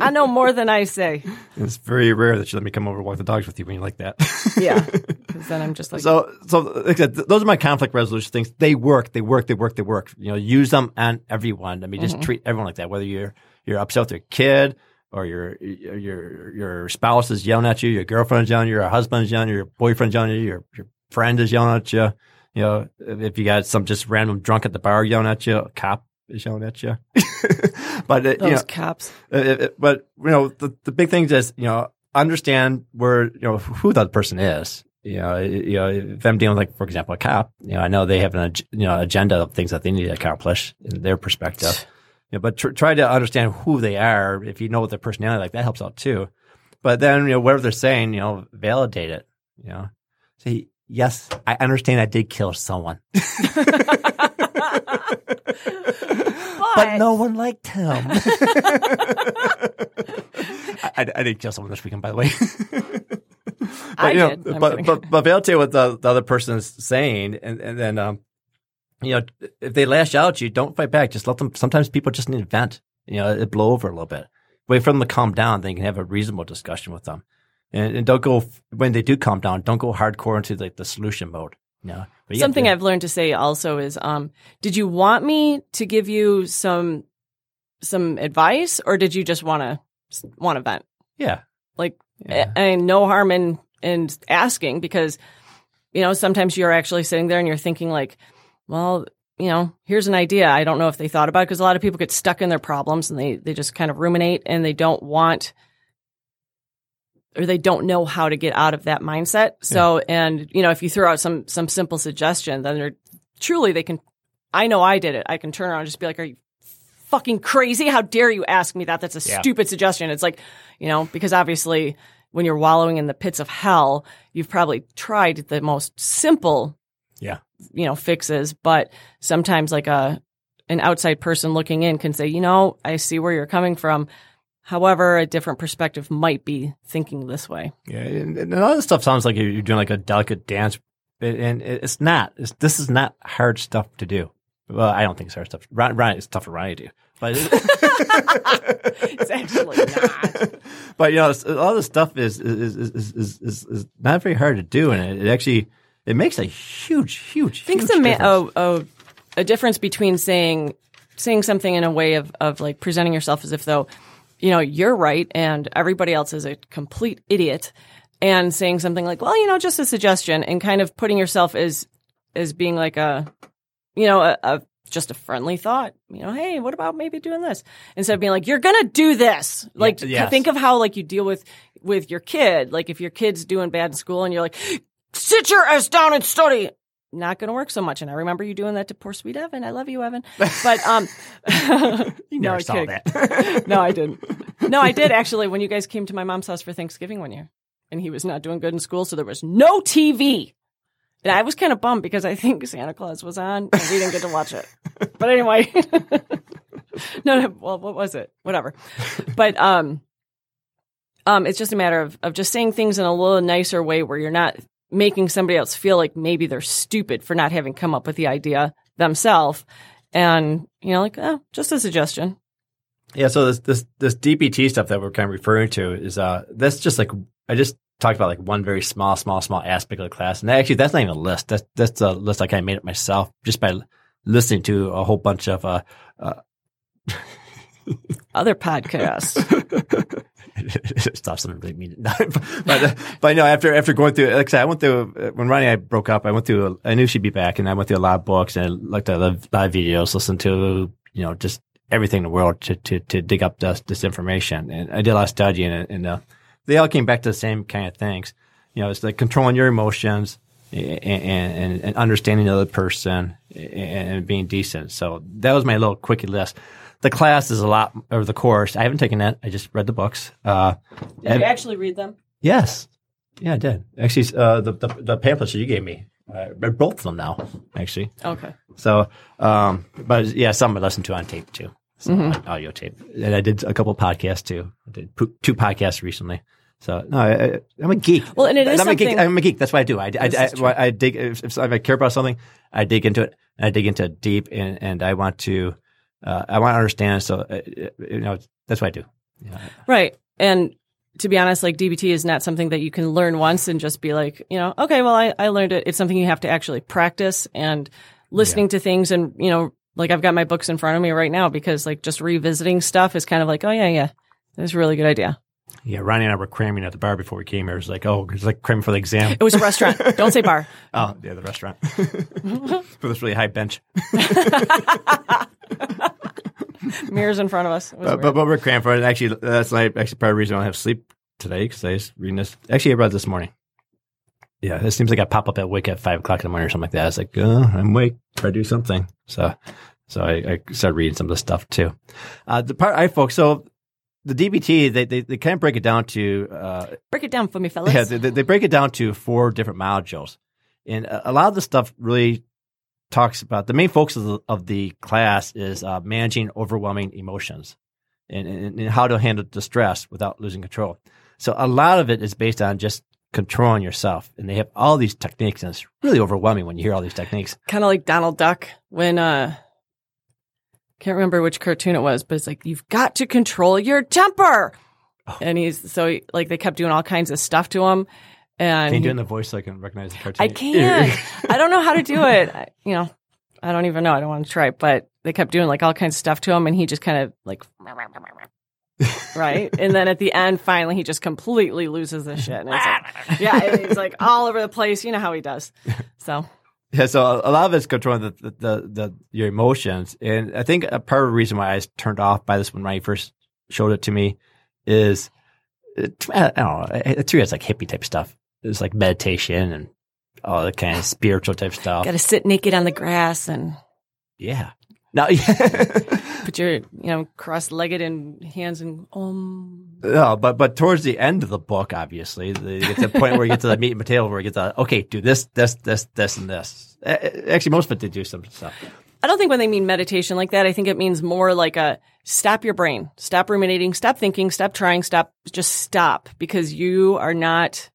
(laughs) I know more than I say? It's very rare that you let me come over and walk the dogs with you when you like that. Yeah. Because (laughs) then I'm just like, So, so like I said, th- those are my conflict resolution things. They work. They work. They work. They work. You know, use them on everyone. I mean, just mm-hmm. treat everyone like that. Whether you're you're upset with your kid or your your your spouse is yelling at you, your girlfriend is yelling at you, your husband is yelling at you, your boyfriend is yelling at you, your your friend is yelling at you. You know, if you got some just random drunk at the bar yelling at you, a cop is yelling at you. (laughs) but uh, Those you know, cops. uh, uh, but you know, the the big thing is you know understand where you know who that person is. You know, you know, if I'm dealing with, like, for example, a cop, you know, I know they have an, you know, agenda of things that they need to accomplish in their perspective. You know, but tr- try to understand who they are. If you know what their personality like, that helps out too. But then, you know, whatever they're saying, you know, validate it. You know, say yes, I understand. I did kill someone, (laughs) but no one liked him. I, (laughs) I, I didn't kill someone this weekend, by the way. (laughs) but, I you know, did. I'm but, kidding. but but validate what the, the other person is saying, and and then um, you know, if they lash out at you, don't fight back. Just let them. Sometimes people just need to vent. You know, it blow over a little bit. Wait for them to calm down. Then you can have a reasonable discussion with them, and, and don't go when they do calm down. Don't go hardcore into like the solution mode. You know, But you Something I've learned to say also is, um, did you want me to give you some some advice, or did you just want to want to vent? yeah, Like, yeah. I mean, no harm in in asking because you know sometimes you're actually sitting there and you're thinking like, well, you know, here's an idea. I don't know if they thought about it because a lot of people get stuck in their problems and they they just kind of ruminate and they don't want or they don't know how to get out of that mindset. So, and you know, if you throw out some some simple suggestion, then they're truly they can. I know I did it. I can turn around and just be like, "Are you fucking crazy? How dare you ask me that? That's a Yeah. stupid suggestion." It's like, you know, because obviously when you're wallowing in the pits of hell, you've probably tried the most simple, Yeah. You know, fixes, but sometimes like a an outside person looking in can say, "You know, I see where you're coming from." However, a different perspective might be thinking this way. Yeah, and, and all this stuff sounds like you're doing like a delicate dance, and- it's not. It's, this is not hard stuff to do. Well, I don't think it's hard stuff. Ryan, Ryan it's tough for Ryan to do, but (laughs) (laughs) It's actually not. but you know, all this stuff is is is is, is, is, is not very hard to do, and it, it actually it makes a huge, huge, I think huge ma- difference. oh, oh, a difference between saying saying something in a way of of like presenting yourself as if though you know you're right and everybody else is a complete idiot, and saying something like, well, you know, just a suggestion, and kind of putting yourself as as being like a you know a, a just a friendly thought. You know, hey, what about maybe doing this instead of being like, you're gonna do this. Like, yes. think of how like you deal with with your kid. Like, if your kid's doing bad in school, and you're like, sit your ass down and study. Not going to work so much. And I remember you doing that to poor sweet Evan. I love you, Evan. But um, (laughs) you no, never I'm saw kidding. that. (laughs) no, I didn't. No, I did actually. When you guys came to my mom's house for Thanksgiving one year, and he was not doing good in school, so there was no TV. And I was kind of bummed because I think Santa Claus was on and we didn't get to watch it. But anyway, (laughs) no, no, well, what was it? Whatever. But um, um, it's just a matter of of just saying things in a little nicer way where you're not making somebody else feel like maybe they're stupid for not having come up with the idea themselves. And you know, like, oh, just a suggestion. Yeah, so this this this DBT stuff that we're kind of referring to is uh that's just like I just talked about like one very small, small, small aspect of the class, and that actually that's not even a list. That's that's a list I kind of made it myself just by listening to a whole bunch of uh, uh (laughs) Other podcasts. (laughs) stop something really mean. (laughs) but but know after after going through like I said I went through when Ronnie and I broke up I went through I knew she'd be back and I went through a lot of books and I looked at a lot of live videos listened to you know just everything in the world to to, to dig up this this information and I did a lot of studying and, and uh, they all came back to the same kind of things you know it's like controlling your emotions and and, and understanding the other person and being decent so that was my little quickie list. The class is a lot, or the course. I haven't taken that. I just read the books. Uh, Did you actually read them? Yes. Yeah, I did. Actually, uh, the, the the pamphlets that you gave me, I read both of them now. Actually, Okay. so um, but yeah, some I listened to on tape too, so on audio tape, and I did a couple podcasts too. I did two podcasts recently. So no, I, I'm a geek. Well, and it is I'm a geek. something- I'm a geek. That's what I do. I, I, I. I, I dig. If, if I care about something, I dig into it. I dig into it deep, and, and I want to, uh, I want to understand. So uh, you know, that's what I do. Yeah. Right. And to be honest, like DBT is not something that you can learn once and just be like, you know, okay, well, I, I learned it. It's something you have to actually practice and listening to things. And, you know, like I've got my books in front of me right now because like just revisiting stuff is kind of like, oh, yeah, yeah, that's a really good idea. Yeah, Ronnie and I were cramming at the bar before we came here. It was like, oh, it's like cramming for the exam. It was a restaurant. (laughs) Don't say bar. Oh, yeah, the restaurant. (laughs) for this really high bench. (laughs) Mirrors in front of us. But, but, but we're cramming for it. Actually, that's like, actually part of the reason I don't have sleep today because I was reading this. Actually, I read this morning. Yeah, it seems like I pop up at wake at five o'clock in the morning or something like that. I was like, oh, I'm awake. Try to do something. So, so I, I started reading some of this stuff too. Uh, the part I folks, so the DBT, they, they, they kind of break it down to, uh, Break it down for me, fellas. yeah, they, they break it down to four different modules, and a lot of the stuff really talks about the main focus of the, of the class is uh, managing overwhelming emotions and, and, and how to handle distress without losing control. So a lot of it is based on just controlling yourself, and they have all these techniques, and it's really overwhelming when you hear all these techniques. kind of like Donald Duck when uh can't remember which cartoon it was, but it's like you've got to control your temper. Oh. And he's so he- like they kept doing all kinds of stuff to him, and Can you do it in the voice so I can recognize the cartoon? I can't. I don't know how to do it. I, you know, I don't even know. I don't want to try, but they kept doing like all kinds of stuff to him, and he just kind of like. right, and then at the end, finally, he just completely loses his shit, and it's like, (laughs) yeah, he's like all over the place. You know how he does. So Yeah, so a lot of it's controlling the, the, the, the your emotions, and I think a part of the reason why I was turned off by this when Ronnie first showed it to me is, it, I don't know, it, to me it's like hippie type stuff. It's like meditation and all the kind of spiritual type stuff. got to sit naked on the grass and Yeah. No, yeah. (laughs) put your you know cross-legged and hands and um no, but but towards the end of the book, obviously, they get to the point where you get to the meat and potato, where you get to okay, do this, this, this, this, and this. Actually, most of it did do some stuff. I don't think when they mean meditation like that, I think it means more like a stop your brain, stop ruminating, stop thinking, stop trying, stop, just stop because you are not,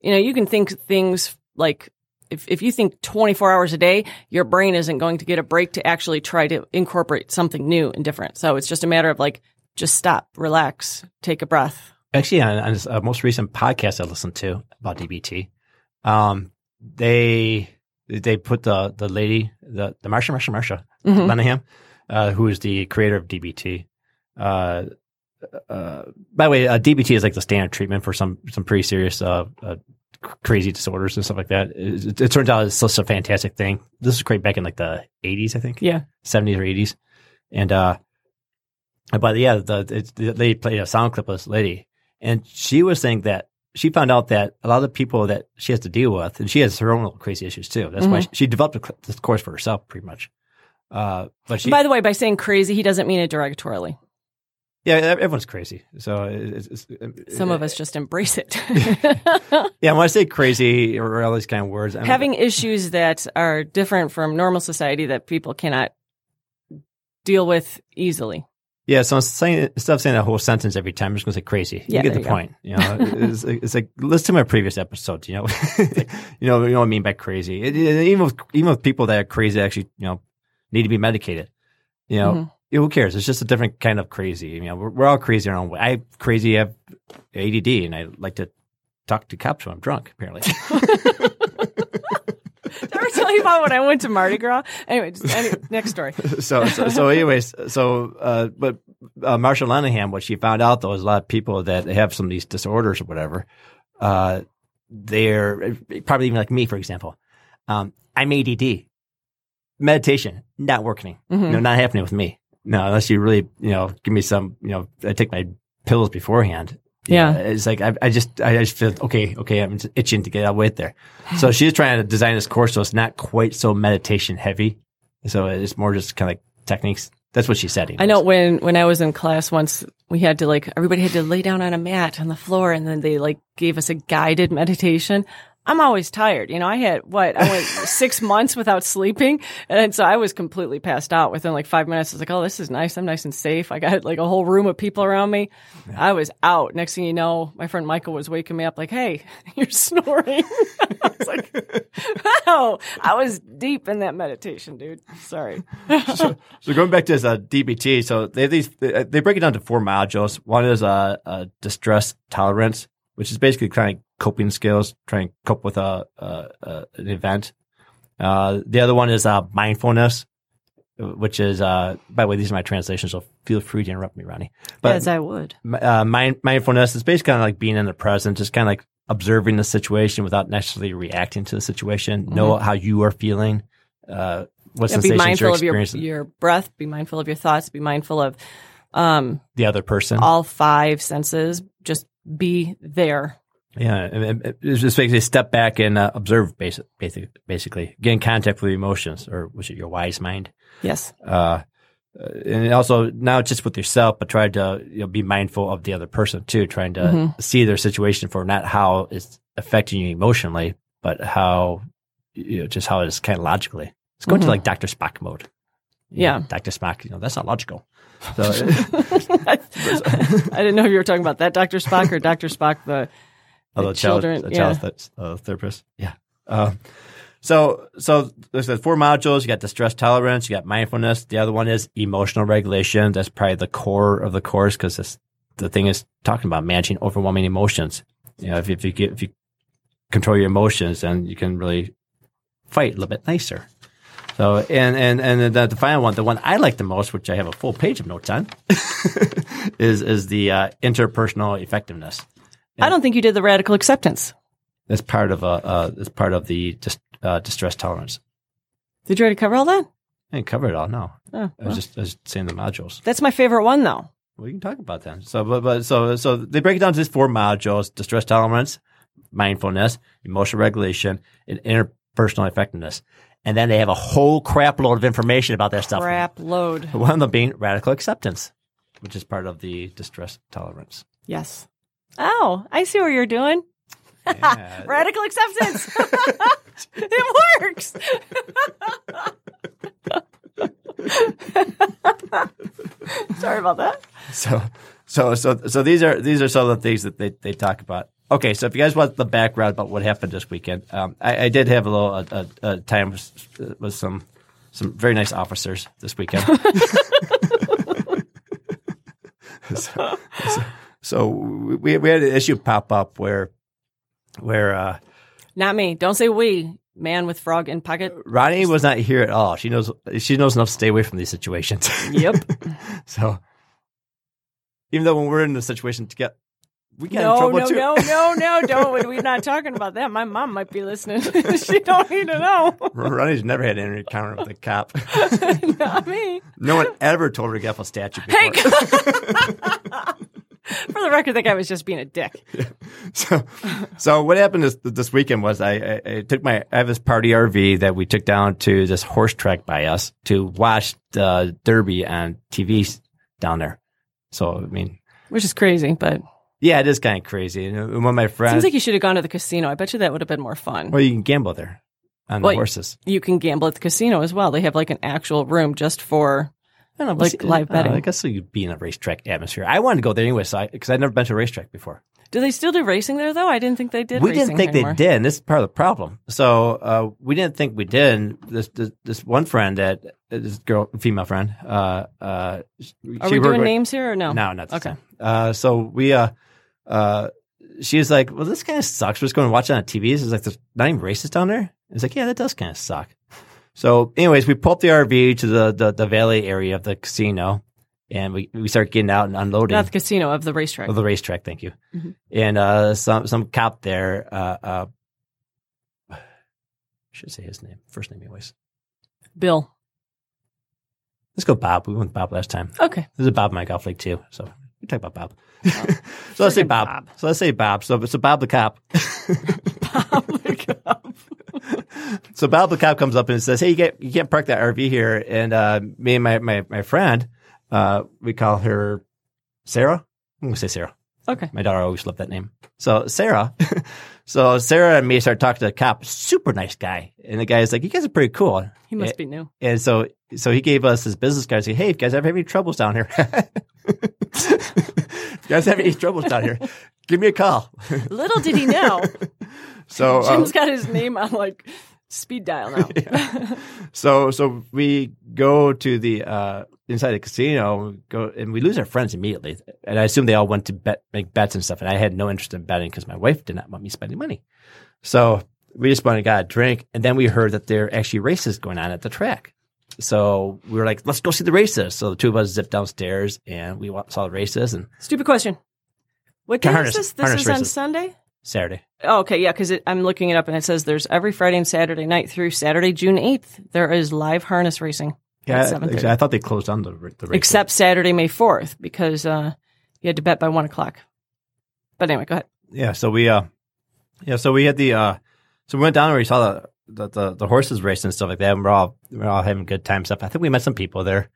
you know, you can think things like if, if you think 24 hours a day, your brain isn't going to get a break to actually try to incorporate something new and different. So it's just a matter of like, just stop, relax, take a breath. Actually, on, on this uh, most recent podcast I listened to about DBT, um, they they put the the lady, the the Marsha Marsha Marsha Mhm. Linehan, uh, who is the creator of DBT. Uh, uh, by the way, uh, DBT is like the standard treatment for some some pretty serious crazy disorders and stuff like that. It, it, turns out it's just a fantastic thing. This was created back in like the 80s, I think. Yeah. 70s or 80s. And, uh, but yeah, the, it, the lady played a sound clip of this lady and she was saying that she found out that a lot of the people that she has to deal with, and she has her own little crazy issues too. That's why she, she developed a cl- this course for herself pretty much. Uh, but she, By the way, by saying crazy, he doesn't mean it derogatorily. Yeah, everyone's crazy. So uh, it's, it's, it's, Some of uh, us just embrace it. (laughs) yeah, when I say crazy or all these kind of words, I'm, having issues that are different from normal society that people cannot deal with easily. Yeah, so saying instead of saying that whole sentence every time, I'm just gonna say crazy. Yeah, you get the you point. You know, it's, (laughs) it's like listen to my previous episodes. You know, (laughs) you know, you know what I mean by crazy. It, it- even with even with people that are crazy, actually, you know, need to be medicated. You know, Mhm. Who cares? It's just a different kind of crazy. You know, we're, we're all crazy our own way. I crazy have ADD, and I like to talk to cops when I'm drunk. Apparently, (laughs) Did I ever tell you about when I went to Mardi Gras? Anyway, just, any, next story. (laughs) so, so, so anyways, so, uh, but, uh, Marsha what she found out though is a lot of people that have some of these disorders or whatever, uh, they're probably even like me, for example. Um, I'm ADD. Meditation, not working. Mm-hmm. You know, not happening with me. No, unless you really, you know, give me some, you know, I take my pills beforehand. Yeah. it's like I, I just, I just feel okay, okay. I'm itching to get out of weight there. So (sighs) she's trying to design this course so it's not quite so meditation heavy. So it's more just kind of like techniques. That's what she said. I know when when I was in class once, we had to like everybody had to lay down on a mat on the floor, and then they like gave us a guided meditation. I'm always tired. You know, I had what I went (laughs) six months without sleeping, and so I was completely passed out within like five minutes. I was like, "Oh, this is nice. I'm nice and safe. I got like a whole room of people around me. I was out. Next thing you know, my friend Michael was waking me up, like, "Hey, (laughs) you're snoring." (laughs) I was like, "Wow, I was deep in that meditation, dude. Sorry." so going back to this uh, DBT, so they these they break it down to four modules. One is uh, uh, distress tolerance, which is basically kind of coping skills, trying to cope with a, a, a an event. Uh, the other one is uh, mindfulness, which is, uh, by the way, these are my translations, so feel free to interrupt me, Ronnie. But As I would. uh, mind, mindfulness is basically kind of like being in the present, just kind of like observing the situation without necessarily reacting to the situation. Know how you are feeling. Uh, what Mm-hmm. Yeah, be mindful of your your breath. Be mindful of your thoughts. Be mindful of um, the other person. all five senses. Just be there. Yeah, it- it- it's just basically step back and uh, observe, basic, basic, basically get in contact with your emotions, or was it your wise mind? Yes. Uh, uh, and also not just with yourself, but try to you know, be mindful of the other person too, trying to Mhm. see their situation for not how it's affecting you emotionally, but how you know just how it's kind of logically. It's going to Mhm. like Doctor Spock mode. You Yeah. know, Doctor Spock. You know that's not logical. (laughs) So (laughs) I didn't know if you were talking about that Dr. Spock or Dr. Spock, the, The child, children. the yeah. child th- uh, therapist. Yeah. Uh, so, so there's the four modules. You got the stress tolerance. You got mindfulness. The other one is emotional regulation. That's probably the core of the course because the thing is talking about managing overwhelming emotions. You know, if, if you get, if you control your emotions, then you can really fight a little bit nicer. So, and, and, and the, the final one, the one I like the most, which I have a full page of notes on, (laughs) is, is the uh, interpersonal effectiveness. I don't think you did the radical acceptance. That's part of a uh, that's part of the dis- uh, distress tolerance. Did you already cover all that? I didn't cover it all. No, Oh, I was just I was saying the modules. That's my favorite one, though. We can talk about that. So, but, but so so they break it down to these four modules: distress tolerance, mindfulness, emotional regulation, and interpersonal effectiveness. And then they have a whole crap load of information about that stuff. Crap load. One of them being radical acceptance, which is part of the distress tolerance. Yes. Oh, I see what you're doing. Yeah. (laughs) Radical acceptance. (laughs) it works. (laughs) Sorry about that. So, so, so, so these are these are some of the things that they, they talk about. Okay, so if you guys want the background about what happened this weekend, um, I, I did have a little a, a, a time with, with some some very nice officers this weekend. so, so, so we we had an issue pop up where where uh, Not me. Don't say we. Man with frog in pocket. Ronnie was not here at all. She knows she knows enough to stay away from these situations. (laughs) Yep. so even though when we're in the situation to get we get in No, trouble no, too. no, no, no, don't. We're not talking about that. My mom might be listening. (laughs) she don't need to know. Ronnie's never had any encounter with a cop. (laughs) Not me. No one ever told her to get off a statue Hey, before. (laughs) for the record, that guy was just being a dick. (laughs) so, so what happened this, this weekend was I, I, I took my I have this party RV that we took down to this horse track by us to watch the Derby on TV down there. So I mean, Which is crazy, but yeah, it is kind of crazy. And uh, one of my friends, seems like you should have gone to the casino. I bet you that would have been more fun. well, you can gamble there on Well, the horses. You can gamble at the casino as well. They have like an actual room just for. I don't know, like but- live I don't betting. I guess so you'd be in a racetrack atmosphere. I wanted to go there anyway, so because I'd never been to a racetrack before. Do they still do racing there though? I didn't think they did. we racing didn't think anymore. they did. And this is part of the problem. So uh, we didn't think we did. And This this, this one friend that this girl, female friend. Uh, uh, Are we doing names here or no? No, not Okay. Uh, so we uh, uh, she was like, "Well, this kind of sucks. We're just going to watch it on TV." It's like there's not even races down there. It's like, yeah, that does kind of suck. So, anyways, we pull up the RV to the, the the valley area of the casino, and we we start getting out and unloading. Not the casino of the racetrack. Of the racetrack, thank you. Mhm. And uh, some some cop there, uh, uh, I should say his name, first name, anyways. Bill. Let's go Bob. We went with Bob last time. Okay. This is Bob my golf league too, so we talk about Bob. (laughs) so let's say Bob. Bob. So let's say Bob. So so Bob the cop. (laughs) (laughs) so Bob the cop comes up and says, "Hey, you get you can't park that RV here." And uh, me and my my my friend, uh, we call her Sarah. I'm gonna say Sarah. Okay. My daughter always loved that name. So Sarah, (laughs) so Sarah and me start talking to the cop. Super nice guy, and the guy is like, "You guys are pretty cool." He must Eh, be new. And so, so he gave us his business card. Say, hey, if you guys ever have any troubles down here, (laughs) if you guys have any troubles down here, give me a call. Little did he know, So, (laughs) Jim's got his name on like speed dial now. (laughs) so, so we go to the uh, inside the casino, go and we lose our friends immediately. And I assume they all went to bet, make bets and stuff. And I had no interest in betting because my wife did not want me spending money. So we just went and got a drink, and then we heard that there are actually races going on at the track. so we were like, let's go see the races. So the two of us zipped downstairs and we saw the races and Stupid question. What day Harness- is this? This is on races. Sunday. Saturday. Oh, okay, yeah, because I'm looking it up and it says there's every Friday and Saturday night through Saturday, June 8th. There is live harness racing. Yeah, I, I thought they closed down the, the race. Except Saturday, May 4th, because uh, you had to bet by one o'clock. But anyway, go ahead. yeah. So we, uh, yeah, so we had the, uh, so we went down and we saw the, the, the, the horses racing and stuff like that. And we're all, we're all having good time stuff. I think we met some people there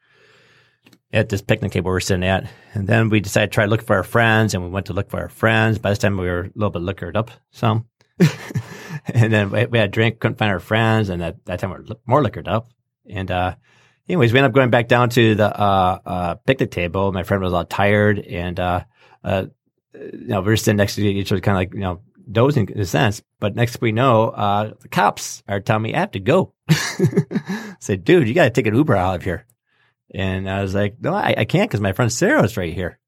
at this picnic table we were sitting at. And then we decided to try to look for our friends and we went to look for our friends. By this time we were a little bit liquored up some. (laughs) and then we we had a drink, couldn't find our friends. And at that time we were more liquored up. And, uh, anyways, we ended up going back down to the, uh, uh, picnic table. My friend was all tired and, uh, uh, you know, we were sitting next to each other, kind of like, you know, dozing in a sense. But next we know, uh, the cops are telling me I have to go. (laughs) Said, dude, you got to take an Uber out of here. And I was like, no, I, I can't because my friend Sarah's right here.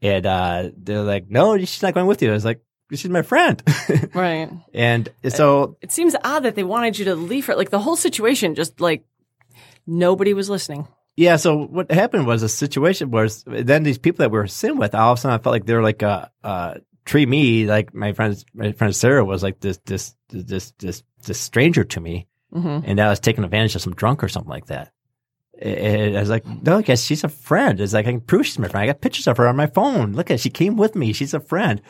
And, uh, they're like, no, she's not going with you. I was like, she's my friend. (laughs) Right. and so, It seems odd that they wanted you to leave her. Like the whole situation, just like nobody was listening. yeah. So what happened was a situation was then these people that we were sitting with, all of a sudden I felt like they were like, uh, uh, treat me like my friend, my friend Sarah was like this, this, this, this, this stranger to me. hmm and I was taking advantage of some drunk or something like that. And I was like, no, guess she's a friend. It's like, I can prove she's my friend. I got pictures of her on my phone. Look at it. She came with me. She's a friend.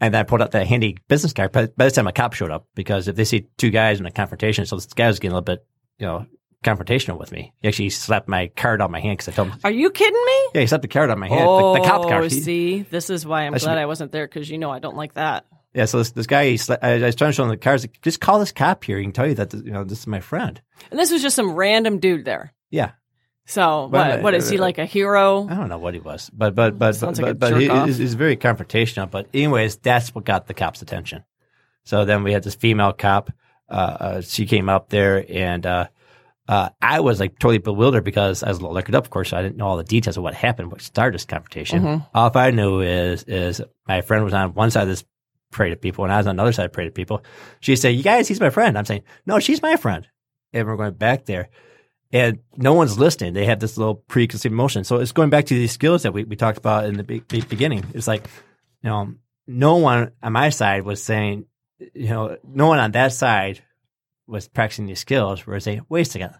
And then I pulled out that handy business card. But by this time, a cop showed up because if they see two guys in a confrontation, so this guy was getting a little bit, you know, confrontational with me. He actually slapped my card on my hand because I told him, Are you kidding me? yeah, he slapped the card on my hand, oh, the, the cop card. Oh, he- see, this is why I'm I glad I wasn't there because you know I don't like that. yeah, so this, this guy, he sla- I, I was trying to show him the cards. Like, just call this cop here. He can tell you that, you know, this is my friend. And this was just some random dude there. Yeah. So But, what? What is he uh, like a hero? I don't know what he was, but but but Sounds but, like but, but he, jerk-off. he's, he's very confrontational. But anyways, that's what got the cops' attention. So then we had this female cop. Uh, uh, she came up there, and uh, uh, I was like totally bewildered because I was a little liquored up. Of course, I didn't know all the details of what happened, what started this confrontation. Mhm. All I knew is is my friend was on one side of this parade of people, and I was on the other side of parade of people. She said, "You guys, he's my friend." I'm saying, "No, she's my friend," and we're going back there and no one's listening. They have this little preconceived notion. So it's going back to these skills that we, we talked about in the be- be- beginning. It's like, you know, no one on my side was saying, you know, no one on that side was practicing these skills where they say, wait a second,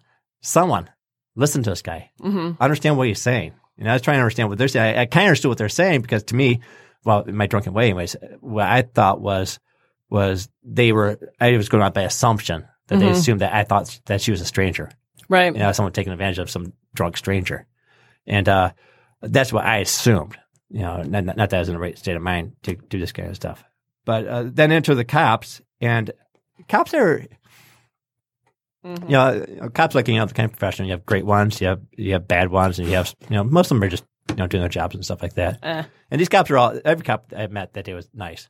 someone listen to this guy, hmm understand what he's saying. And I was trying to understand what they're saying. I, I kind of understood what they're saying because to me, well, in my drunken way, anyways, what I thought was, was they were, I was going on by assumption that they Mhm. assumed that I thought that she was a stranger Right. you know, someone taking advantage of some drunk stranger. And uh, that's what I assumed. You know, not, not that I was in the right state of mind to do this kind of stuff. But uh, then enter the cops, and cops are, Mhm. you know, cops like you know the kind of profession. You have great ones, you have you have bad ones, and you have you know most of them are just you know doing their jobs and stuff like that. Eh. And these cops are all every cop I met that day was nice.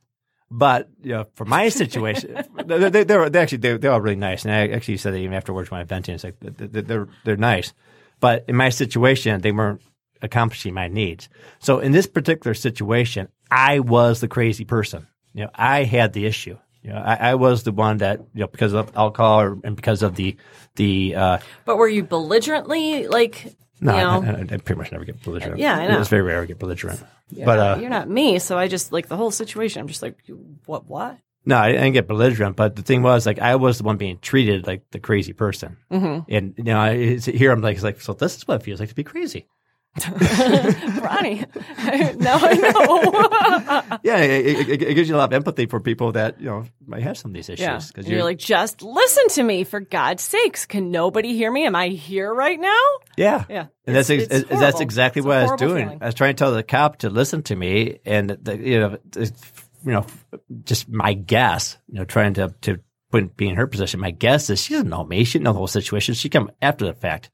But you know, for my situation, (laughs) they, they, they're they actually they, they're all really nice. And I actually said that even afterwards when I vented, it's like they're, they're they're nice. But in my situation, they weren't accomplishing my needs. So in this particular situation, I was the crazy person. You know, I had the issue. You know, I, I was the one that you know because of alcohol or, and because of the the uh, But were you belligerently like? No, I, I, I pretty much never get belligerent. Yeah, I know. It's very rare I get belligerent. you're but not, uh, you're not me, so I just like the whole situation. I'm just like, what? What? No, I didn't get belligerent, but the thing was, like, I was the one being treated like the crazy person, hmm and you know, I, here I'm like, it's like, so this is what it feels like to be crazy. (laughs) Ronnie, (laughs) now I know. (laughs) Yeah, it, it, it gives you a lot of empathy for people that you know might have some of these issues. yeah, And you're like, just listen to me for God's sakes. Can nobody hear me? Am I here right now? yeah, Yeah, And that's It's- ex- it's that's exactly It's what I was doing. feeling. I was trying to tell the cop to listen to me, and the, you know, it's, you know, just my guess. You know, trying to to put, be in her position. My guess is she doesn't know me. She didn't know the whole situation. She come after the fact.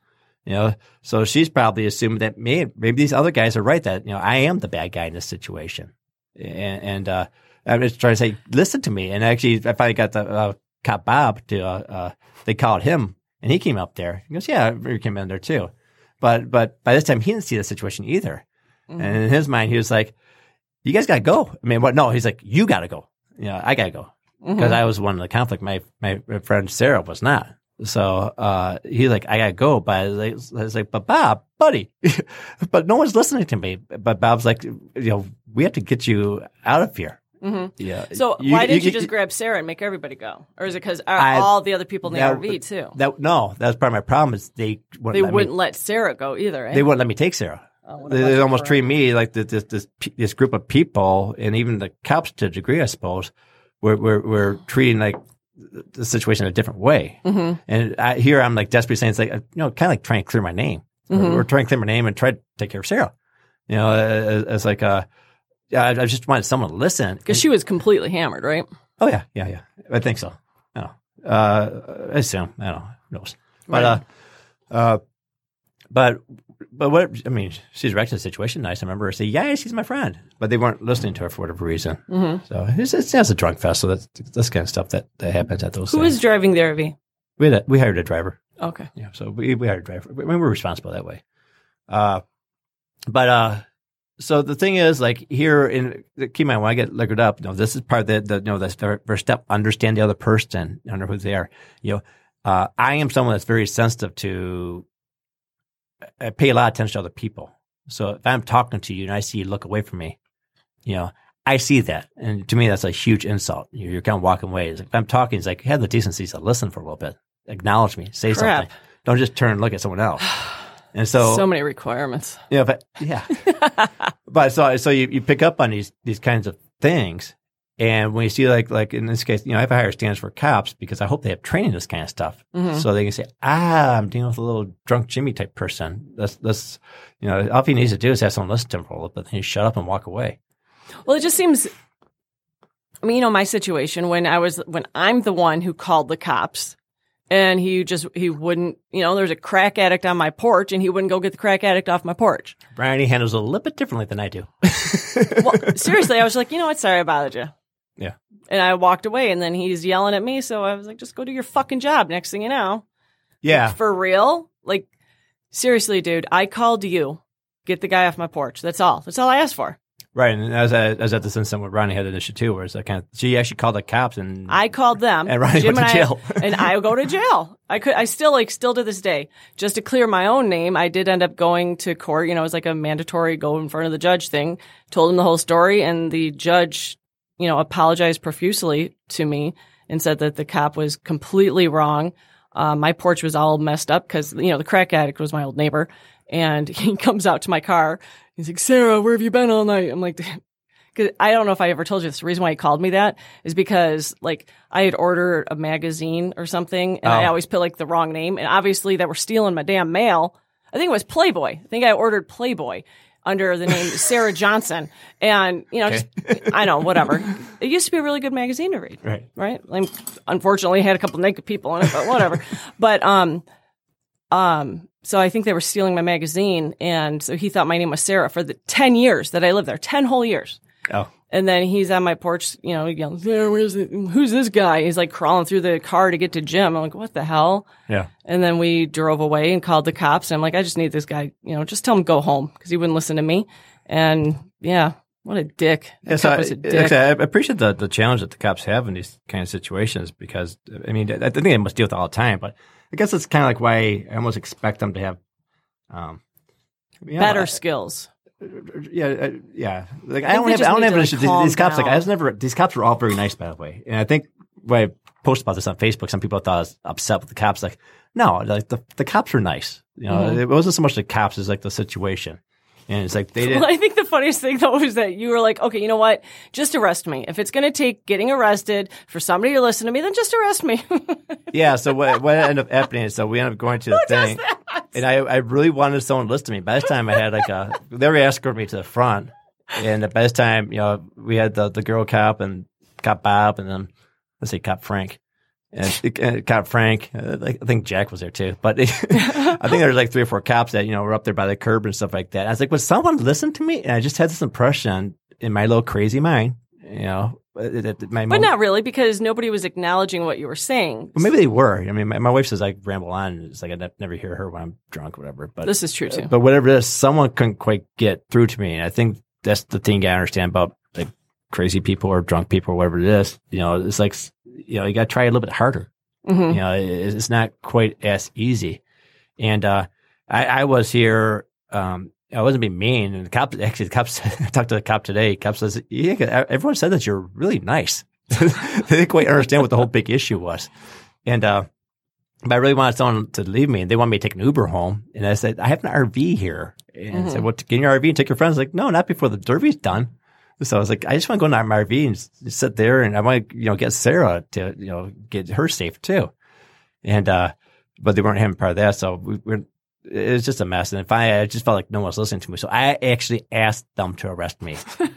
You know, so she's probably assumed that maybe, maybe these other guys are right. That you know, I am the bad guy in this situation, and, and uh, I'm just trying to say, listen to me. And actually, I finally got the uh, cop Bob to. Uh, uh, they called him, and he came up there. He goes, "Yeah, we came in there too." But but by this time, he didn't see the situation either. Mm-hmm. And in his mind, he was like, "You guys got to go." I mean, what? No, he's like, "You got to go." You know, I got to go because Mhm. I was one of the conflict. My my friend Sarah was not. So uh, he's like, I gotta go, but I was like, I was like, but Bob, buddy, (laughs) but no one's listening to me. But Bob's like, you know, we have to get you out of here. Yeah. So why didn't you, just grab Sarah and make everybody go, or is it because all the other people in the that- RV too? That no, that's part of my problem is they wouldn't they let wouldn't me, let Sarah go either. Eh? they wouldn't let me take Sarah. Oh, they, they almost treat me like this, this this this group of people, and even the cops to a degree, I suppose, we're we're, we're treating like the situation a different way. Mhm. And I, here I'm like desperately saying it's like you know, kind of like trying to clear my name. Mhm. We're trying to clear my name and try to take care of Sarah. You know, as, as like uh, I, I just wanted someone to listen Because she was completely hammered, right? Oh yeah, yeah, yeah. I think so. I don't know. Uh, I assume. I don't know. Who knows? But uh, uh, but but what I mean, she's wrecked the situation. Nice. I remember her saying, "Yeah, she's my friend," but they weren't listening to her for whatever reason. Mhm. So it's, it's, it's a drunk fest. So that's that's kind of stuff that, that happens at those. Who things. is driving the RV? we had a, we hired a driver. Okay. Yeah, so we we hired a driver. I mean, we're responsible that way. Uh, but uh, so the thing is, like here in keep in mind when I get liquored up, you know, this is part of the, the you know the first step. Understand the other person, under who they are. You know, uh, I am someone that's very sensitive to. I pay a lot of attention to other people. So if I'm talking to you and I see you look away from me, you know, I see that, and to me that's a huge insult. You're, you're kind of walking away. It's like, if I'm talking, it's like have the decency to listen for a little bit, acknowledge me, say Crap. something. Don't just turn and look at someone else. (sighs) And so, So many requirements. yeah, but yeah, (laughs) but so so you, you pick up on these these kinds of things, and when you see like like in this case, you know, I have a higher standards for cops because I hope they have training in this kind of stuff, Mhm. so they can say, ah, I'm dealing with a little drunk Jimmy type person. That's that's you know, all he needs to do is have someone listen to him for a little bit, then you shut up and walk away. Well, it just seems. I mean, you know, my situation when I was when I'm the one who called the cops, and he just he wouldn't. You know, there's a crack addict on my porch, and he wouldn't go get the crack addict off my porch. Brian he handles it a little bit differently than I do. Well, seriously, I was like, you know what? Sorry I bothered you. Yeah. And I walked away, and then he's yelling at me. So I was like, just go do your fucking job. Next thing you know, yeah, for real, like seriously, dude, I called you. Get the guy off my porch. That's all. That's all I asked for. right. And as I, as at this incident with Ronnie had an issue too, where it's like kind of she actually called the cops and I called them. And Ronnie Jim went to and I- jail. (laughs) and I go to jail. I could, I still like, still to this day, just to clear my own name, I did end up going to court. You know, it was like a mandatory go in front of the judge thing. Told him the whole story, and the judge, you know, apologized profusely to me and said that the cop was completely wrong. Uh, my porch was all messed up because you know the crack addict was my old neighbor, and (laughs) he comes out to my car. He's like, "Sarah, where have you been all night?" I'm like. Cause I don't know if I ever told you this. The reason why he called me that is because like I had ordered a magazine or something and I Oh. always put like the wrong name. And obviously they were stealing my damn mail. I think it was Playboy. I think I ordered Playboy under the name Sarah Johnson. And, you know, just, (laughs) I know, whatever. It used to be a really good magazine to read right. right? Like, unfortunately, it had a couple naked people in it, but whatever. (laughs) but um, um, so I think they were stealing my magazine, and so he thought my name was Sarah for the ten years that I lived there, ten whole years. Oh, And then he's on my porch, you know, yelling, "Sarah, where's it? Who's this guy?" He's like crawling through the car to get to Jim. I'm like, "What the hell?" yeah. And then we drove away and called the cops. And I'm like, I just need this guy, you know, just tell him go home because he wouldn't listen to me. And yeah, what a dick. That Yeah, so cop I, was a dick. I I appreciate the, the challenge that the cops have in these kind of situations because, I mean, I think they must deal with it all the time, but I guess it's kind of like why I almost expect them to have um, you know, Better I- skills. Yeah, uh, yeah. Like I, think don't have, I don't have an issue. These, these cops, like I was never. These cops were all very nice, by the way. And I think when I posted about this on Facebook, some people thought I was upset with the cops. Like, no, like the the cops were nice. You know, Mm-hmm. it wasn't so much the cops as like the situation. And it's like they didn't. Well, I think the funniest thing though is that you were like, okay, you know what? Just arrest me. If it's going to take getting arrested for somebody to listen to me, then just arrest me. (laughs) Yeah, so what, what ended up happening is so we ended up going to the thing, and I, I really wanted someone to listen to me. By this time, I had like a they were escorting me to the front, and by this time, you know, we had the, the girl cop and cop Bob, and then let's say cop Frank, and uh, cop Frank. Uh, I think Jack was there too, but (laughs) I think there was like three or four cops that you know were up there by the curb and stuff like that. I was like, would someone listen to me? And I just had this impression in my little crazy mind, you know. That my but not really because nobody was acknowledging what you were saying. well, maybe they were. I mean, my, my wife says I ramble on. and It's like I ne- never hear her when I'm drunk, or whatever. But This is true too. but whatever it is, someone couldn't quite get through to me. And I think that's the thing I understand about like crazy people or drunk people or whatever it is. You know, it's like you know you got to try a little bit harder. Mhm. You know, it- it's not quite as easy. And uh, I, I was here. Um, I wasn't being mean, and the cop actually the cops. (laughs) I talked to the cop today. Cop says, "Yeah, everyone said that you're really nice." (laughs) they didn't quite understand what the whole big issue was, and uh, but I really wanted someone to leave me, and they wanted me to take an Uber home. And I said, "I have an RV here," and I said, "Well, get in your RV and take your friends." Like, no, not before the derby's done. So I was like, I just want to go in my RV and sit there, and I want to, you know, get Sarah to, you know, get her safe too. And uh, but they weren't having part of that, so we were. It was just a mess, and finally, I just felt like no one was listening to me. So I actually asked them to arrest me. (laughs)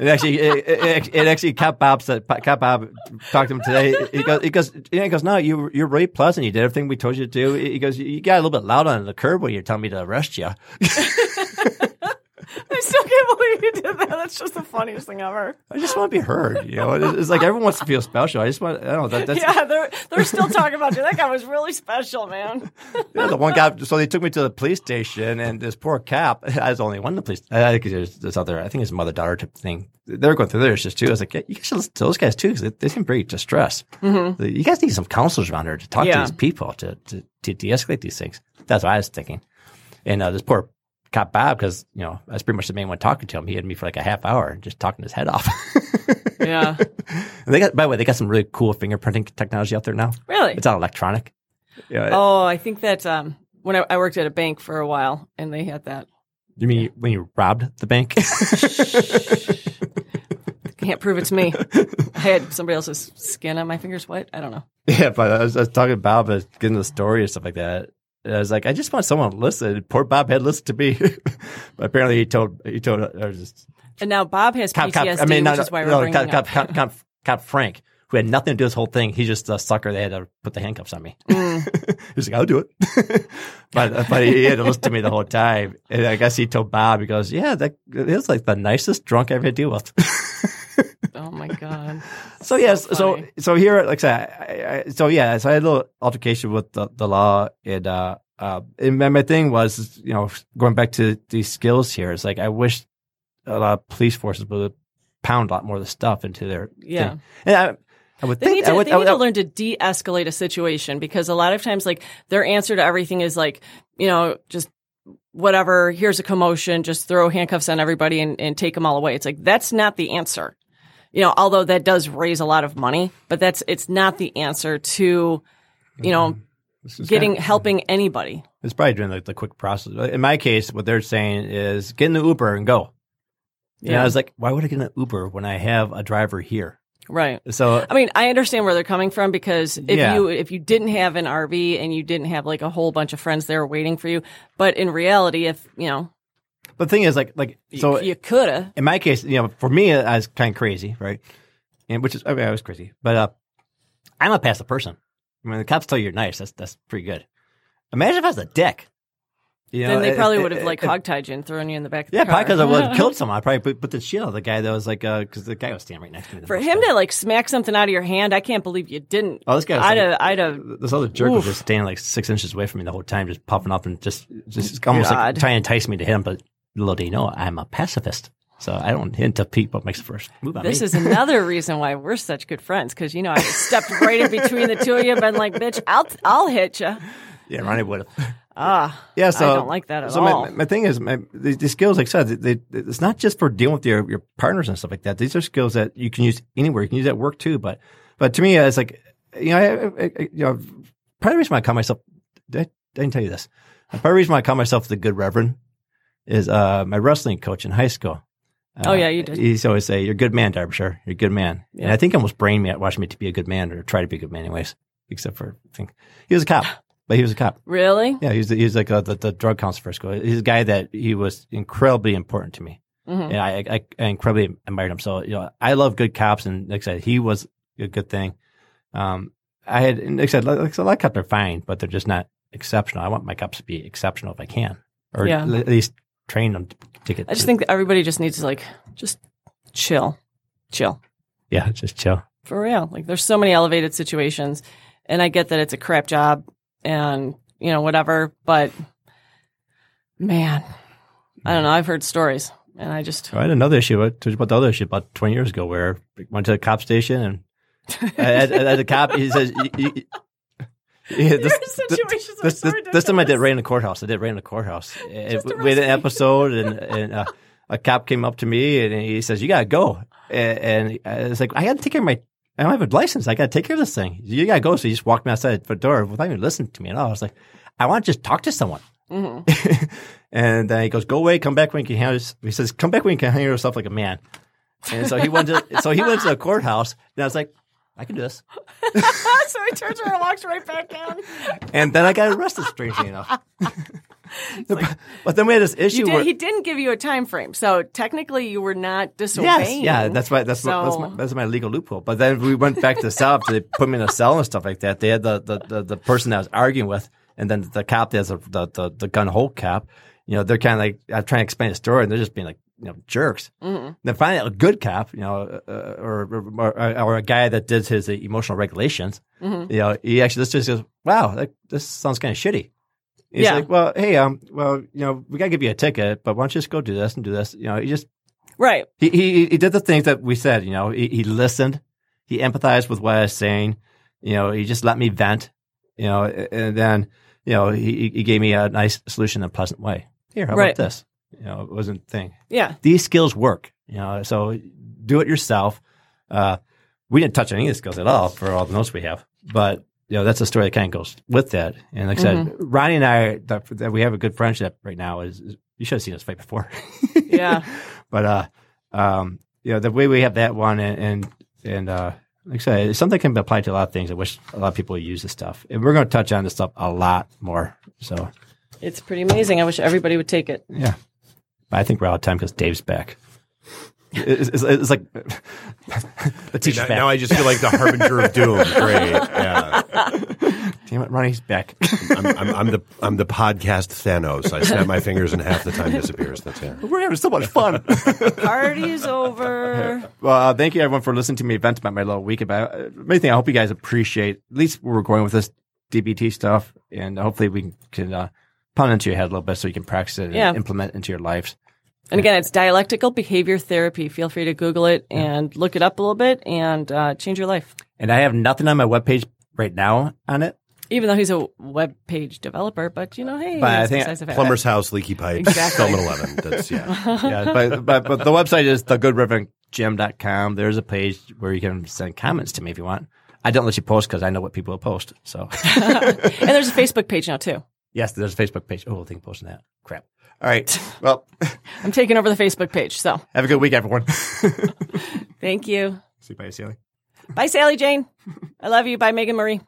It actually, it, it, it actually, Cap Bob said, Cap Bob talked to him today. He goes, he goes, he goes, no, you, you're really pleasant. You did everything we told you to do. He goes, you got a little bit loud on the curb when you're telling me to arrest you. (laughs) I still can't believe you did that. That's just the funniest thing ever. I just want to be heard. You know, it's, it's like everyone wants to feel special. I just want, I don't know, that, that's Yeah, they're they're still talking about you. That guy was really special, man. (laughs) know, the one guy. So they took me to the police station, and this poor cop. (laughs) I was only one in the police. I think there's this other. I think it's mother daughter type thing. They're going through theirs just too. I was like, yeah, you guys should listen to those guys too because they, they seem pretty distressed. You guys need some counselors around here to talk Yeah. to these people to to, to de-escalate these things. That's what I was thinking. And uh, this poor cop Bob, because you know I was pretty much the main one talking to him. He had me for like a half hour, just talking his head off. (laughs) Yeah, And (laughs) they got, by the way, they got some really cool fingerprinting technology out there now. really. It's all electronic. Yeah. Oh, I think that um, when I, I worked at a bank for a while, and they had that. You mean when you robbed the bank? (laughs) Can't prove it's me. I had somebody else's skin on my fingers. What? I don't know. yeah, but I was, I was talking about uh, getting the story and stuff like that. And I was like, I just want someone to listen. Poor Bob had listened to me, but (laughs) apparently he told he told or just And now Bob has cop, PTSD, cop, I mean, which no, is why no, we're no, cop, cop, cop, cop, Frank, who had nothing to do with this whole thing. He's just a sucker. They had to put the handcuffs on me. Mm. (laughs) He's like, I'll do it. (laughs) but but he had to listen to me the whole time. And I guess he told Bob, he goes, yeah, that it was like the nicest drunk I've had to deal with. Oh my god. So yes, so so here, like I said, I, I, so yeah, so I had a little altercation with the, the law, and uh, uh, and my, thing was, you know, going back to these skills here, it's like I wish a lot of police forces would pound a lot more of the stuff into their Yeah. thing. And I, I would They think need I to, would, they I need would, to learn to de-escalate a situation because a lot of times, like their answer to everything is like, you know, just whatever. Here's a commotion. Just throw handcuffs on everybody and, and take them all away. It's like that's not the answer. You know, although that does raise a lot of money, but that's it's not the answer to, you know, mm-hmm. just getting kinda- helping anybody. It's probably doing like the quick process. In my case, what they're saying is get in the Uber and go. And Yeah. I was like, why would I get an Uber when I have a driver here? Right. So I mean, I understand where they're coming from because if Yeah. you if you didn't have an RV and you didn't have like a whole bunch of friends there waiting for you, but in reality, if you know, but the thing is, like, like so. you, you coulda. in my case, you know, for me, I was kind of crazy, right? And which is, I mean, I was crazy, but uh, I'm a passive person. I mean, the cops tell you you're nice. That's that's pretty good. Imagine if I was a dick. You know, Then they probably it- would have like hogtied you and thrown you in the back of the Yeah, car. probably because I would have (laughs) killed someone. I probably put, put the shit on the guy that was like, because the guy was standing right next to me. For him time. to like smack something out of your hand, I can't believe you didn't. oh, this guy, I'd have, I'd have. this other jerk was just standing like six inches away from me the whole time, just puffing up and just, just almost like trying to entice me to hit him. But little do you know, I'm a pacifist, so I don't hint to Pete what makes the first move on This me. is another reason why we're such good friends because you know I stepped right in between the two of you, and been like, "Bitch, I'll, I'll hit you." yeah, Ronnie would have. Ah, Yeah, so I don't like that at so all. My, my thing is, my, the, the skills, like I said, they, they, it's not just for dealing with your, your partners and stuff like that. These are skills that you can use anywhere. You can use at work too. But but to me, it's like you know, I, I, I- you know, part of the reason why I call myself, I, I didn't tell you this. Part of the reason why I call myself the good reverend is uh, my wrestling coach in high school. Uh, Oh, yeah, you did. He used to always say, "You're a good man, Derbyshire. You're a good man." And I think he almost brained me at watching me to be a good man or try to be a good man, anyways. Except for I think he was a cop, but he was a cop. really? Yeah, he's he's like a, the the drug counselor for school. He's a guy that he was incredibly important to me, Mhm. and I, I I incredibly admired him. So you know, I love good cops, and like I said, he was a good thing. Um, I had like I said, like, like, a lot of cops are fine, but they're just not exceptional. I want my cops to be exceptional if I can, or Yeah. at least train them to, get. I just think everybody just needs to like just chill, chill yeah, just chill. for real. Like there's so many elevated situations, and I get that it's a crap job and you know whatever, but man, I don't know. I've heard stories, and I just I had another issue. I told you about the other issue about 20 years ago where I went to a cop station and (laughs) at, the cop, he says, yeah, this, situations this, this, this time I did right in the courthouse. I did right in the courthouse. (laughs) Uh, we had an episode, and, (laughs) and uh, a cop came up to me and he says, "You gotta go." And, and I was like, "I gotta take care of my. I don't have a license. I gotta take care of this thing. You gotta go." So he just walked me outside the door without even listening to me at all. I was like, "I want to just talk to someone." Mhm. (laughs) and then he goes, "Go away. Come back when you can handle." He says, "Come back when you can handle yourself like a man." And so he went to so he went to the courthouse, and I was like, "I can do this." (laughs) so he turns around and walks right back down. And then I got arrested, strangely enough. (laughs) (laughs) but then we had this issue did, where he didn't give you a time frame, so technically you were not yes, disobeying. yeah, that's why that's my, that's my that's my legal loophole. But then we went back to the cell. They put me in a cell and stuff like that. They had the the, the, the person that I was arguing with, and then the cop that's a, the, the the gun hole cap. You know, they're kind of like I'm trying to explain the story, and they're just being like you know jerks. Mhm. Then finally, a good cop, you know, uh, or, or or a guy that did his emotional regulations. Mhm. You know, he actually this just goes, "Wow, that, this sounds kind of shitty." He's Yeah. like, "Well, hey, um, well, you know, we gotta give you a ticket, but why don't you just go do this and do this?" You know, he just Right. he he he did the things that we said. You know, he, he listened, he empathized with what I was saying. You know, he just let me vent. You know, and then you know he he gave me a nice solution in a pleasant way. Here, how Right. about this? You know, it wasn't a thing Yeah. these skills work. You know, so do it yourself. Uh, we didn't touch any of the skills at all for all the notes we have, but you know that's a story that kind of goes with that. And like I said, Ronnie and I, that, that we have a good friendship right now. Is, is you should have seen us fight before. (laughs) Yeah. (laughs) but uh, um, you know the way we have that one, and and, and uh, like I said, it's something that can be applied to a lot of things. I wish a lot of people would use this stuff, and we're going to touch on this stuff a lot more. So It's pretty amazing. I wish everybody would take it. yeah, I think we're out of time because Dave's back. It's, it's, it's like the teacher's Now, back. now I just feel like the harbinger of doom. (laughs) Great. Yeah. Damn it, Ronnie's back. I'm, I'm, I'm the I'm the podcast Thanos. I snap my fingers and half the time disappears. That's it. We're having so much fun. (laughs) Party's over. (laughs) well, uh, thank you everyone for listening to me vent about my little week. About uh, main thing, I hope you guys appreciate at least where we're going with this DBT stuff, and hopefully we can uh, pound into your head a little bit so you can practice it and Yeah. implement it into your lives. And again, it's dialectical behavior therapy. Feel free to Google it and look it up a little bit and uh, change your life. And I have nothing on my webpage right now on it. Even though he's a web page developer, but you know, hey, But I think besides the fact. Plumber's house, leaky pipes, Exactly. film eleven. That's yeah. (laughs) yeah, but, but but the website is thegoodreverendjim.com. There's a page where you can send comments to me if you want. I don't let you post because I know what people will post. So (laughs) and there's a Facebook page now too. yes, there's a Facebook page. Oh, I think posting that. Crap. All right. (laughs) Well, (laughs) I'm taking over the Facebook page. So have a good week, everyone. (laughs) thank you. See you, bye, Sally. Bye, Sally Jane. I love you. Bye, Megan Marie.